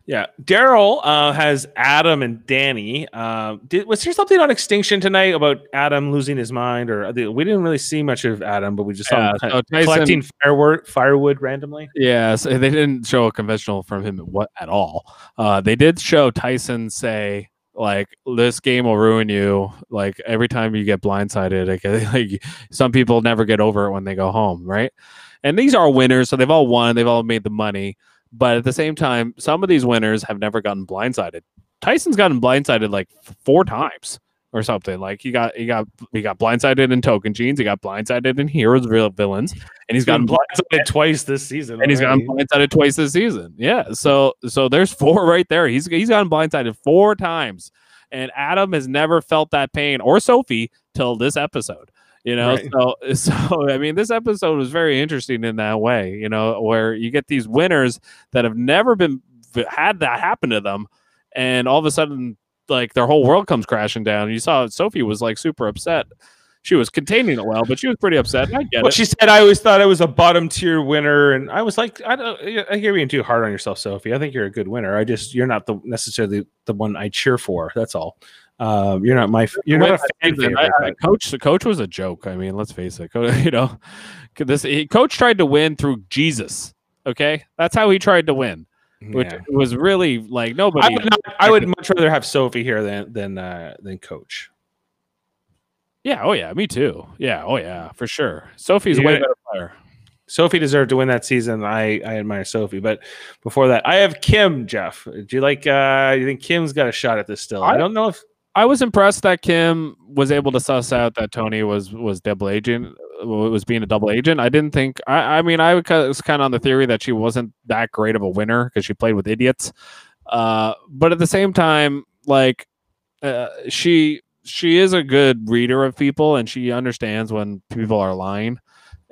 Yeah, Daryl uh, has Adam and Danny. Uh, did, was there something on Extinction tonight about Adam losing his mind, or uh, we didn't really see much of Adam, but we just saw Yeah, him so collecting firewood, firewood randomly. Yeah, so they didn't show a conventional from him what at all. Uh, they did show Tyson say like this game will ruin you. Like every time you get blindsided, like, like some people never get over it when they go home, right? And these are winners, so they've all won. They've all made the money, but at the same time, some of these winners have never gotten blindsided. Tyson's gotten blindsided like four times or something. Like he got he got he got blindsided in Tocantins. He got blindsided in Heroes Real Villains, and he's gotten blindsided twice this season, and he's gotten blindsided twice this season. Yeah, so so there's four right there. He's he's gotten blindsided four times, and Adam has never felt that pain or Sophie till this episode. You know, Right. so so I mean, this episode was very interesting in that way. You know, where you get these winners that have never been had that happen to them, and all of a sudden, like their whole world comes crashing down. You saw Sophie was like super upset. She was containing it well, but she was pretty upset. I get Well, it. she said I always thought I was a bottom tier winner, and I was like, I don't. I hear being too hard on yourself, Sophie. I think you're a good winner. I just you're not the necessarily the one I cheer for. That's all. Um, you're not my. You're not a fan Season, favorite. I- I- coach, the coach was a joke. I mean, let's face it. Co- You know, this he, coach tried to win through Jesus. Okay, that's how he tried to win, which yeah. was really like nobody. I would not. I would much rather have Sophie here than than uh, than Coach. yeah. Oh yeah. Me too. Yeah. Oh yeah. For sure. Sophie's a You way better player. Sophie deserved to win that season. I I admire Sophie, but before that, I have Kim. Jeff, do you like? uh You think Kim's got a shot at this still? I, I- don't know if I was impressed that Kim was able to suss out that Tony was was double agent was being a double agent. I didn't think. I, I mean, I was kind of on the theory that she wasn't that great of a winner because she played with idiots. Uh, but at the same time, like uh, she she is a good reader of people and she understands when people are lying.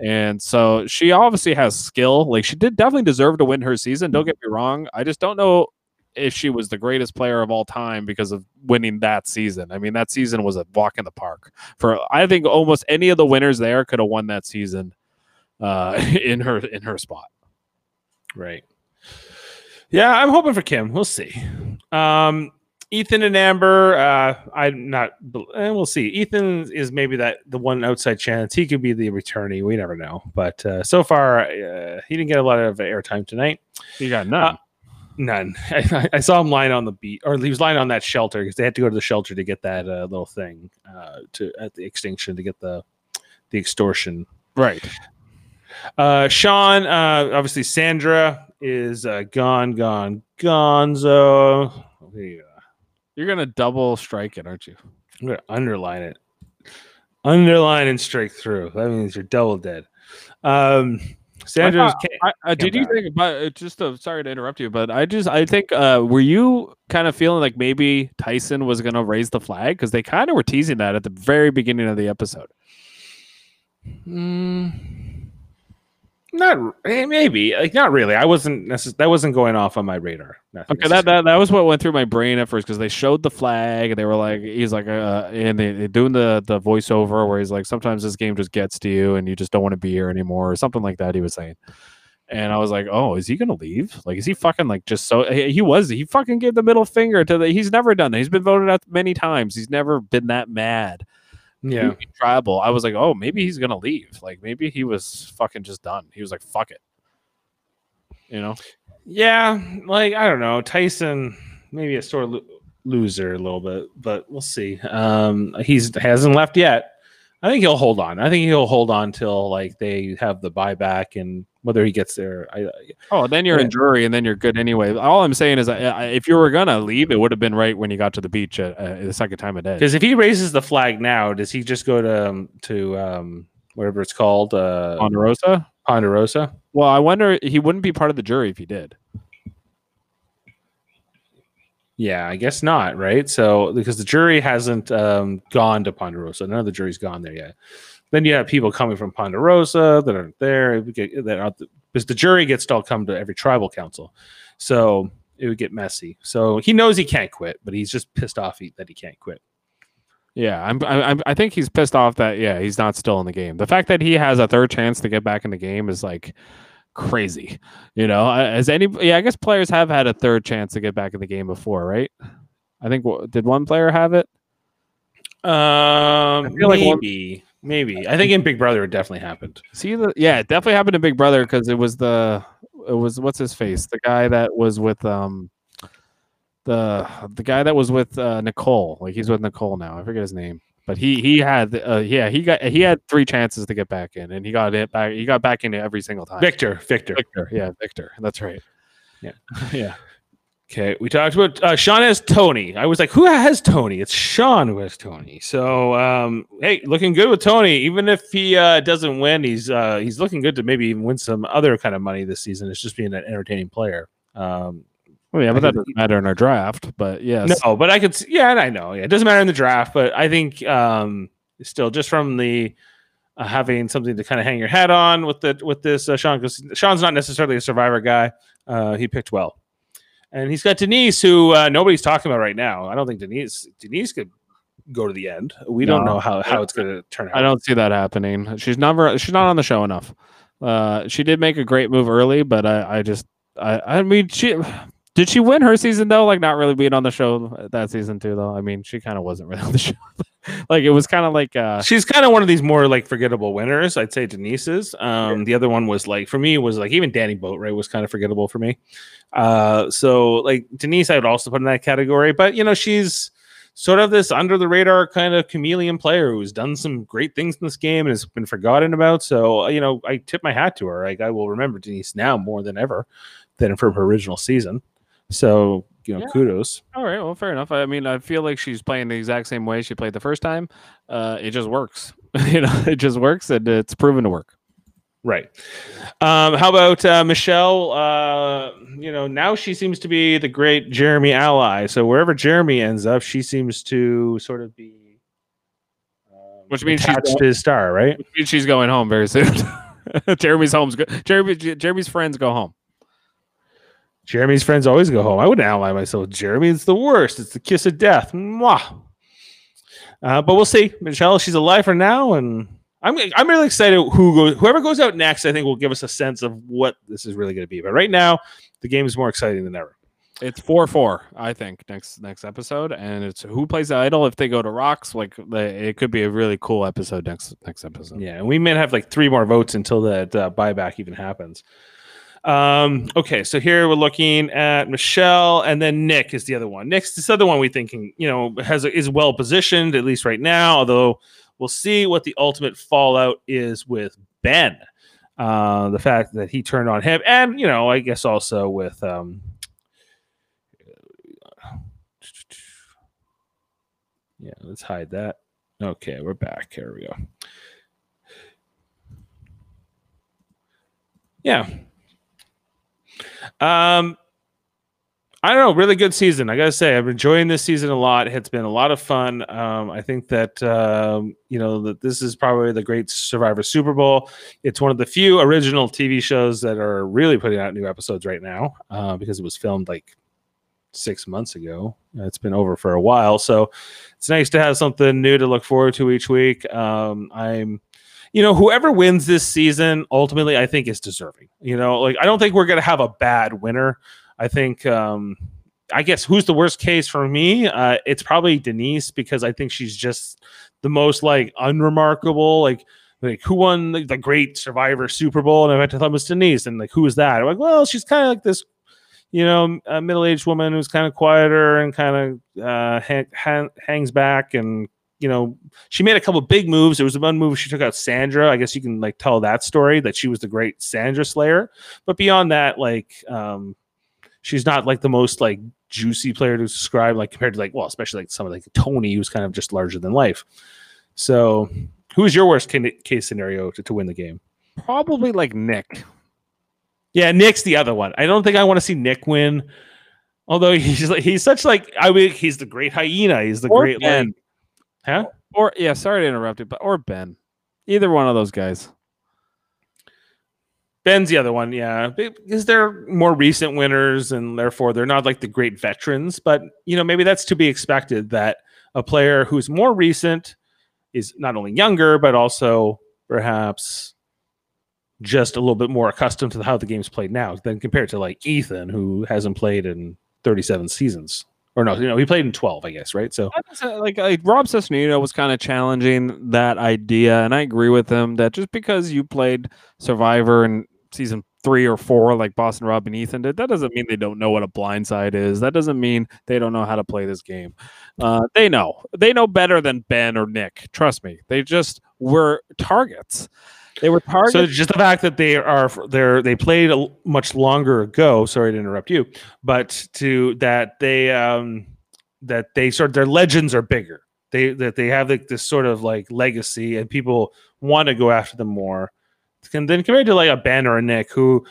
And so she obviously has skill. Like she did definitely deserve to win her season. Don't get me wrong. I just don't know if she was the greatest player of all time because of winning that season. I mean, that season was a walk in the park for I think almost any of the winners there could have won that season uh, in her in her spot. Right. Yeah, I'm hoping for Kim. We'll see. Um, Ethan and Amber, uh, I'm not, and we'll see. Ethan is maybe that the one outside chance. He could be the returnee. We never know. But uh, so far, uh, he didn't get a lot of airtime tonight. He got none. None. I, I saw him lying on the beat, or he was lying on that shelter because they had to go to the shelter to get that uh, little thing uh, to at the extinction to get the the extortion right. uh, Sean, uh, obviously Sandra is uh, gone, gone, gonzo. You go. You're gonna double strike it, aren't you? I'm gonna underline it. Underline and strike through. That means you're double dead. Um, Sandra's. I I, uh, did you back. think about uh, just uh, sorry to interrupt you, but I just I think uh, were you kind of feeling like maybe Tyson was gonna raise the flag because they kind of were teasing that at the very beginning of the episode. Mm, not eh, maybe like not really. I wasn't necess- that wasn't going off on my radar. Okay, that, that that was what went through my brain at first because they showed the flag and they were like, he's like, uh, and they, they doing the the voiceover where he's like, sometimes this game just gets to you and you just don't want to be here anymore or something like that. He was saying, and I was like, oh, is he gonna leave? Like, is he fucking like just so he, he was he fucking gave the middle finger to the he's never done that. He's been voted out many times. He's never been that mad. Yeah. tribal. I was like, oh, maybe he's gonna leave. Like maybe he was fucking just done. He was like, fuck it. You know. Yeah, like I don't know, Tyson maybe a sore lo- loser a little bit, but we'll see. Um, he's hasn't left yet. I think he'll hold on. I think he'll hold on till like they have the buyback and whether he gets there. I, Oh, then you're Yeah. in jury, and then you're good anyway. All I'm saying is, that, uh, if you were gonna leave, it would have been right when you got to the beach at, uh, the second time of day. because if he raises the flag now, does he just go to um, to um, whatever it's called, uh, Ponderosa. Ponderosa? Well, I wonder he wouldn't be part of the jury if he did. Yeah, I guess not, right? So because the jury hasn't um, gone to Ponderosa, none of the jury's gone there yet. Then you have people coming from Ponderosa that aren't there. It would get- That are, because the jury gets to all come to every tribal council, so it would get messy. So he knows he can't quit, but he's just pissed off he, that he can't quit. Yeah, I'm, I- I'm. I think he's pissed off that yeah he's not still in the game. The fact that he has a third chance to get back in the game is like crazy. You know, I- as any yeah, I guess players have had a third chance to get back in the game before, right? I think did one player have it? Um, feel like one- maybe. I think in Big Brother it definitely happened. See the yeah, it definitely happened in Big Brother because it was the it was what's his face the guy that was with um the the guy that was with uh, Nicole like he's with Nicole now I forget his name but he he had uh, yeah he got he had three chances to get back in and he got it back he got back in every single time Victor, Victor. Victor yeah Victor that's right Yeah. yeah Okay, we talked about uh, Sean has Tony. I was like, who has Tony? It's Sean who has Tony. So, um, hey, looking good with Tony. Even if he uh, doesn't win, he's uh, he's looking good to maybe even win some other kind of money this season. It's just being an entertaining player. Um, well, yeah but that doesn't matter in our draft but yes No, but I could. Yeah, and I know. Yeah, it doesn't matter in the draft, but I think um, still just from the uh, having something to kind of hang your hat on with the with this uh, Sean because Sean's not necessarily a survivor guy. Uh, he picked well, and he's got Denise, who uh, nobody's talking about right now. I don't think Denise Denise could go to the end. We don't know how how it's going to turn out. I don't see that happening. She's never she's not on the show enough. Uh, she did make a great move early, but I, I just I I mean she did she win her season though? Like not really being on the show that season too though. I mean she kind of wasn't really on the show. like it was kind of like uh She's kind of one of these more like forgettable winners. I'd say Denise's. Um, The other one was like for me was like even Danny Boatwright was kind of forgettable for me. Uh, so like Denise, I would also put in that category. But you know, she's sort of this under the radar kind of chameleon player who's done some great things in this game and has been forgotten about. So uh, you know, I tip my hat to her. Like I will remember Denise now more than ever than from her original season. So you know, Yeah. kudos. all right, well fair enough. I mean I feel like she's playing the exact same way she played the first time. Uh it just works. you know, it just works and it's proven to work. Right. Um, how about uh, Michelle? Uh, you know, now she seems to be the great Jeremy ally. So wherever Jeremy ends up, she seems to sort of be, um, Which means she's attached to his star, right? Which means she's going home very soon. Jeremy's home's good. Jeremy Jeremy's friends go home. Jeremy's friends always go home. I wouldn't ally myself. Jeremy is the worst. It's the kiss of death. Mwah. Uh, but we'll see. Michelle, she's alive for now, and I'm I'm really excited. Who goes, whoever goes out next, I think will give us a sense of what this is really going to be. But right now, the game is more exciting than ever. It's four four, I think, next next episode, and it's who plays the idol. If they go to rocks, like it could be a really cool episode next next episode. Yeah, and we may have like three more votes until that uh, buyback even happens. Um, okay, so here we're looking at Michelle, and then Nick is the other one. Nick's this other one we thinking, you know, has is well positioned at least right now. Although we'll see what the ultimate fallout is with Ben. Uh, the fact that he turned on him, and you know, I guess also with um, yeah, let's hide that. Okay, we're back. Here we go. Yeah. Um, I don't know. Really good season. I gotta say, I'm enjoying this season a lot. It's been a lot of fun. Um, I think that um, you know that this is probably the great Survivor Super Bowl. It's one of the few original TV shows that are really putting out new episodes right now uh, because it was filmed like six months ago. It's been over for a while, so it's nice to have something new to look forward to each week. Um, I'm you know, whoever wins this season ultimately, I think is deserving. You know, like I don't think we're gonna have a bad winner. I think, um, I guess who's the worst case for me? Uh, it's probably Denise because I think she's just the most like unremarkable. Like, like who won the, great Survivor Super Bowl? And I went to thought it was Denise, and like who is that? I'm like, well, she's kind of like this, you know, a middle-aged woman who's kind of quieter and kind of uh, ha- ha- hangs back and you know she made a couple big moves. There was one move she took out Sandra. I guess you can like tell that story that she was the great Sandra Slayer. But beyond that, like um she's not like the most like juicy player to describe, like compared to like well, especially like someone like Tony, who's kind of just larger than life. So who is your worst ca- case scenario to, to win the game? Probably like Nick. Yeah, Nick's the other one. I don't think I want to see Nick win. Although he's like he's such like I mean he's the great hyena. He's the Or great Ben. like huh? Or yeah, sorry to interrupt you, but or Ben. Either one of those guys. Ben's the other one, yeah, because they're more recent winners and therefore they're not like the great veterans. But you know, maybe that's to be expected that a player who's more recent is not only younger but also perhaps just a little bit more accustomed to how the game's played now than compared to like Ethan, who hasn't played in 37 seasons. Or no, you know, he played in 12, I guess, right? So like, like Rob Cesternino was kind of challenging that idea, and I agree with him that just because you played Survivor in season three or four, like Boston Rob and Ethan did, that doesn't mean they don't know what a blindside is. That doesn't mean they don't know how to play this game. Uh, they know. They know better than Ben or Nick. Trust me. They just were targets. They were targets. So just the fact that they are they're they played a, much longer ago. Sorry to interrupt you, but to that they um that they sort of their legends are bigger. They that they have like this sort of like legacy, and people want to go after them more. And then compared to like a Ben or a Nick, who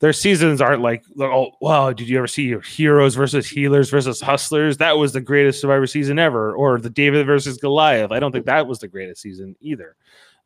their seasons aren't like oh wow, did you ever see your heroes versus healers versus hustlers? That was the greatest Survivor season ever, or the David versus Goliath. I don't think that was the greatest season either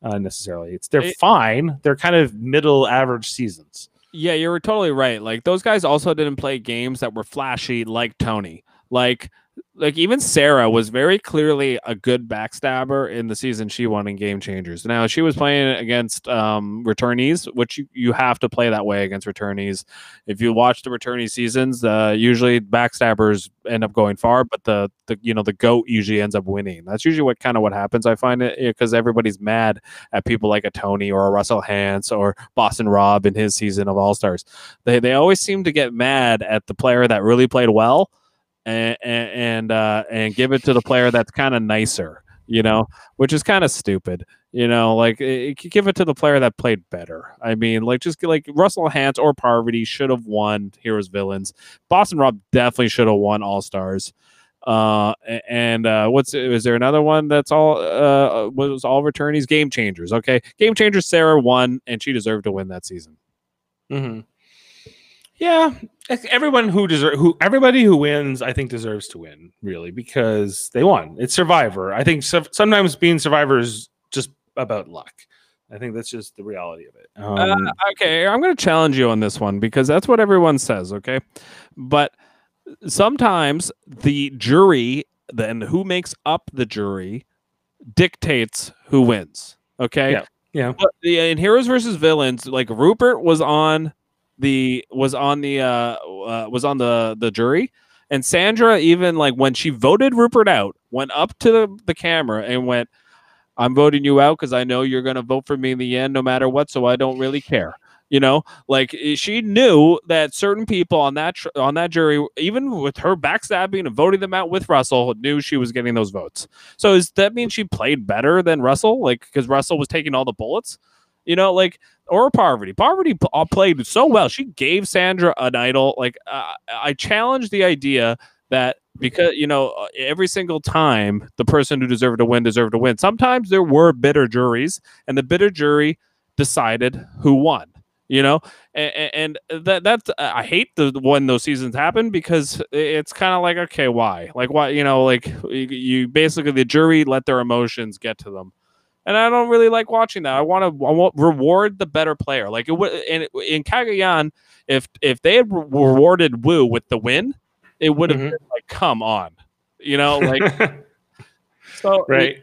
uh, necessarily. It's they're It- fine. They're kind of middle average seasons. Yeah, you were totally right. Like those guys also didn't play games that were flashy like Tony. Like like even Sarah was very clearly a good backstabber in the season she won in Game Changers. Now she was playing against um returnees, which you, you have to play that way against returnees. If you watch the returnee seasons, uh usually backstabbers end up going far, but the the you know the goat usually ends up winning. That's usually what kind of what happens. I find it because everybody's mad at people like a Tony or a Russell Hantz or Boston Rob in his season of All Stars. They they always seem to get mad at the player that really played well, and and uh, and give it to the player that's kind of nicer. You know, which is kind of stupid. You know, like eh, eh, give it to the player that played better. I mean, like just like Russell Hantz or Parvati should have won Heroes Villains. Boston Rob definitely should have won All Stars. Uh, and uh, what's is there another one that's all uh was all returnees? Game Changers. Okay, Game Changers. Sarah won, and she deserved to win that season. Mm-hmm. Yeah, everyone who deserve who everybody who wins, I think deserves to win, really, because they won. It's Survivor. I think so, sometimes being Survivor is just about luck. I think that's just the reality of it. Um, Uh, okay, I'm going to challenge you on this one because that's what everyone says. Okay, but sometimes the jury, then who makes up the jury, dictates who wins. Okay. Yeah. yeah, But the, in Heroes versus Villains, like Rupert was on the was on the uh, uh was on the the jury, and Sandra even like when she voted Rupert out, went up to the, the camera and went, "I'm voting you out because I know you're gonna vote for me in the end, no matter what. So I don't really care." You know, like she knew that certain people on that tr- on that jury, even with her backstabbing and voting them out with Russell, knew she was getting those votes. So does that mean she played better than Russell? Like because Russell was taking all the bullets, you know, like or Parvati. Parvati p- uh, played so well. She gave Sandra an idol. Like uh, I challenge the idea that because you know uh, every single time the person who deserved to win deserved to win. Sometimes there were bitter juries, and the bitter jury decided who won. You know, and, and that that's I hate the when those seasons happen because it's kind of like okay, why? Like why? You know, like you, you basically the jury let their emotions get to them and I don't really like watching that. I want to I want reward the better player. Like it would in in Cagayan, if if they had re- rewarded Woo with the win, it would have Mhm. been like, come on, you know, like so right.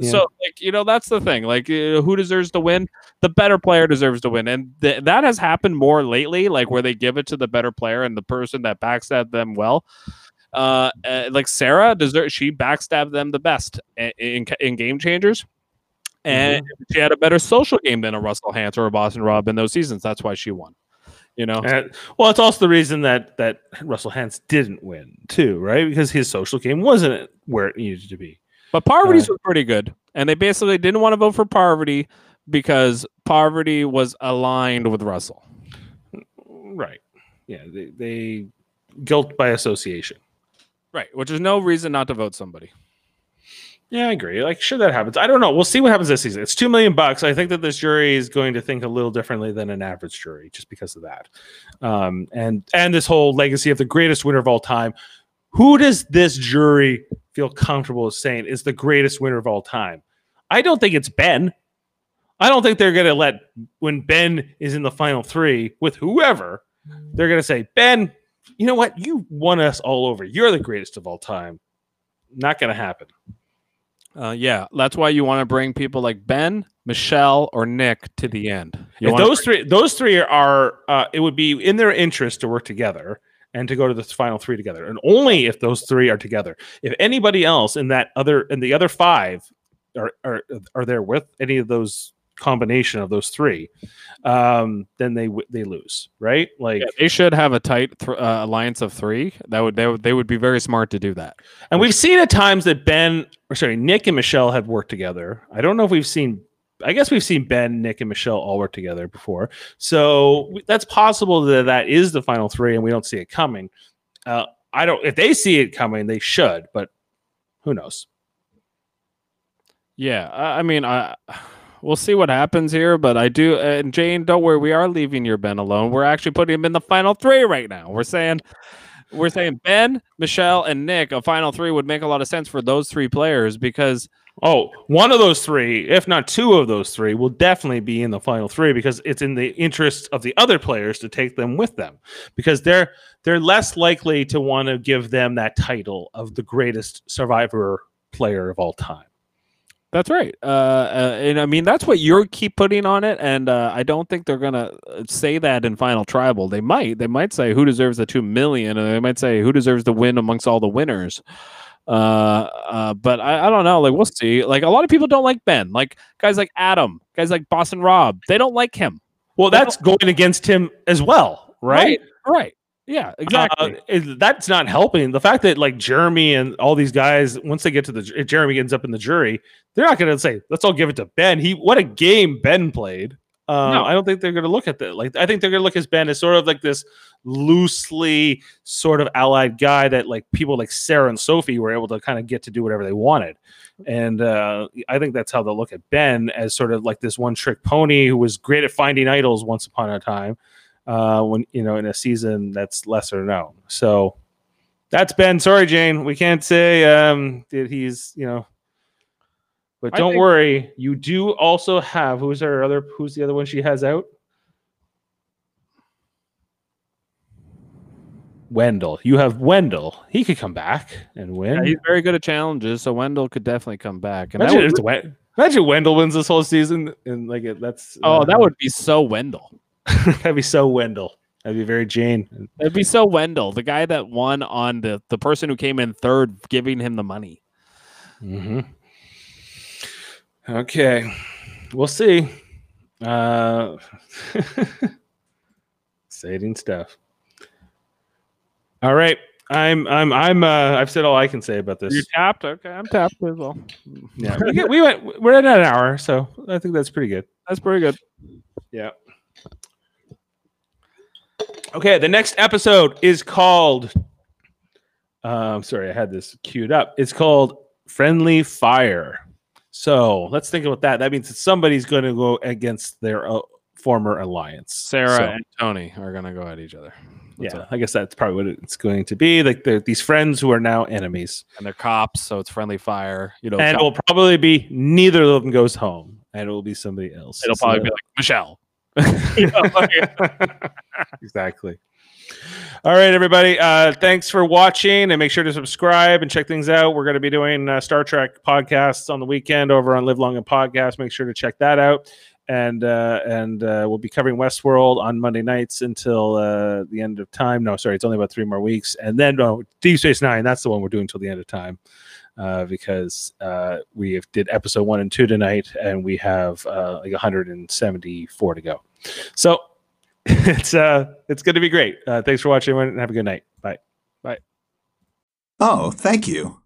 Yeah. So like you know that's the thing. Like uh, who deserves to win? The better player deserves to win, and th- that has happened more lately. Like where they give it to the better player and the person that backstabbed them well. Uh, uh, like Sarah deserves she backstabbed them the best i- in in game changers, and mm-hmm. she had a better social game than a Russell Hantz or a Boston Rob in those seasons. That's why she won. You know, And- well, it's also the reason that that Russell Hantz didn't win too, right? Because his social game wasn't where it needed to be. But Parvati's uh, was pretty good. And they basically didn't want to vote for Parvati because Parvati was aligned with Russell. Right. Yeah. They, they guilt by association. Right. Which is no reason not to vote somebody. Yeah, I agree. Like, sure, that happens. I don't know. We'll see what happens this season. It's two million bucks. I think that this jury is going to think a little differently than an average jury, just because of that. Um, and and this whole legacy of the greatest winner of all time. Who does this jury feel comfortable saying is the greatest winner of all time? I don't think it's Ben. I don't think they're going to let when Ben is in the final three with whoever, they're going to say, Ben, you know what? You won us all over. You're the greatest of all time. Not going to happen. Uh, yeah. That's why you want to bring people like Ben, Michelle, or Nick to the end. You if wanna- those three, those three are, uh, it would be in their interest to work together and to go to the final three together, and only if those three are together. If anybody else in that other, in the other five, are are are there with any of those combination of those three, um, then they they lose, right? Like, Yeah, they should have a tight th- uh, alliance of three. That would they would they would be very smart to do that. and we've seen at times that Ben, or sorry, Nick and Michelle have worked together. I don't know if we've seen. I guess we've seen Ben, Nick, and Michelle all work together before, so that's possible that that is the final three, and we don't see it coming. Uh, I don't. If they see it coming, they should, but who knows? Yeah, I, I mean, I we'll see what happens here, but I do. Uh, and Jane, don't worry, we are leaving your Ben alone. We're actually putting him in the final three right now. We're saying. We're saying Ben, Michelle, and Nick. A final three would make a lot of sense for those three players because Oh, one of those three, if not two of those three, will definitely be in the final three because it's in the interest of the other players to take them with them because they're they're less likely to want to give them that title of the greatest survivor player of all time. That's right. Uh, uh, and I mean, that's what you keep putting on it. And uh, I don't think they're going to say that in Final Tribal. They might. They might say who deserves the two million, and they might say who deserves the win amongst all the winners. Uh, uh, but I, I don't know. Like, we'll see. Like, a lot of people don't like Ben. Like, guys like Adam, guys like Boston Rob, they don't like him. Well, that's going against him as well, right? Right. Yeah, exactly. Uh, it- that's not helping. The fact that like Jeremy and all these guys, once they get to the Jeremy ends up in the jury, they're not going to say, "Let's all give it to Ben." He what a game Ben played. Uh, No. I don't think they're going to look at that. Like I think they're going to look at Ben as sort of like this loosely sort of allied guy that like people like Sarah and Sophie were able to kind of get to do whatever they wanted. And uh, I think that's how they'll look at Ben as sort of like this one trick pony who was great at finding idols once upon a time uh, when you know in a season that's lesser known. So that's Ben. Sorry, Jane, we can't say um, that he's you know. But don't think- worry, you do also have who's our other who's the other one she has out? Wendell. You have Wendell. He could come back and win. Yeah, he's very good at challenges, so Wendell could definitely come back. And that imagine, would, imagine Wendell wins this whole season and like it, that's oh, uh, that would be so Wendell. that'd be so Wendell. That'd be very Jane. That'd be so Wendell, the guy that won on the the person who came in third, giving him the money. hmm Okay, we'll see. Uh, exciting stuff. All right, I'm I'm I'm uh, I've said all I can say about this. You tapped? Okay, I'm tapped as well. Yeah, we, get, we went. We're at an hour, so I think that's pretty good. That's pretty good. Yeah. Okay, the next episode is called. Um, sorry, I had this queued up. It's called Friendly Fire. So let's think about that. That means that somebody's going to go against their uh, former alliance. Sarah So, and Tony are gonna go at each other. That's yeah, it. I guess that's probably what it's going to be. Like they're these friends who are now enemies, and they're cops, so it's friendly fire. You know, and it will probably be neither of them goes home, and it will be somebody else. it'll So- probably be like Michelle. Exactly. All right, everybody. Uh, thanks for watching, and make sure to subscribe and check things out. We're going to be doing uh, Star Trek podcasts on the weekend over on Live Long and Podcast. Make sure to check that out, and uh, and uh, we'll be covering Westworld on Monday nights until uh, the end of time. No, sorry, it's only about three more weeks, and then no, Deep Space Nine. That's the one we're doing till the end of time. Uh, because uh, we have did episode one and two tonight, and we have uh, like 174 to go. So it's uh it's going to be great. Uh, thanks for watching, everyone, and have a good night. Bye. Bye. Oh, thank you.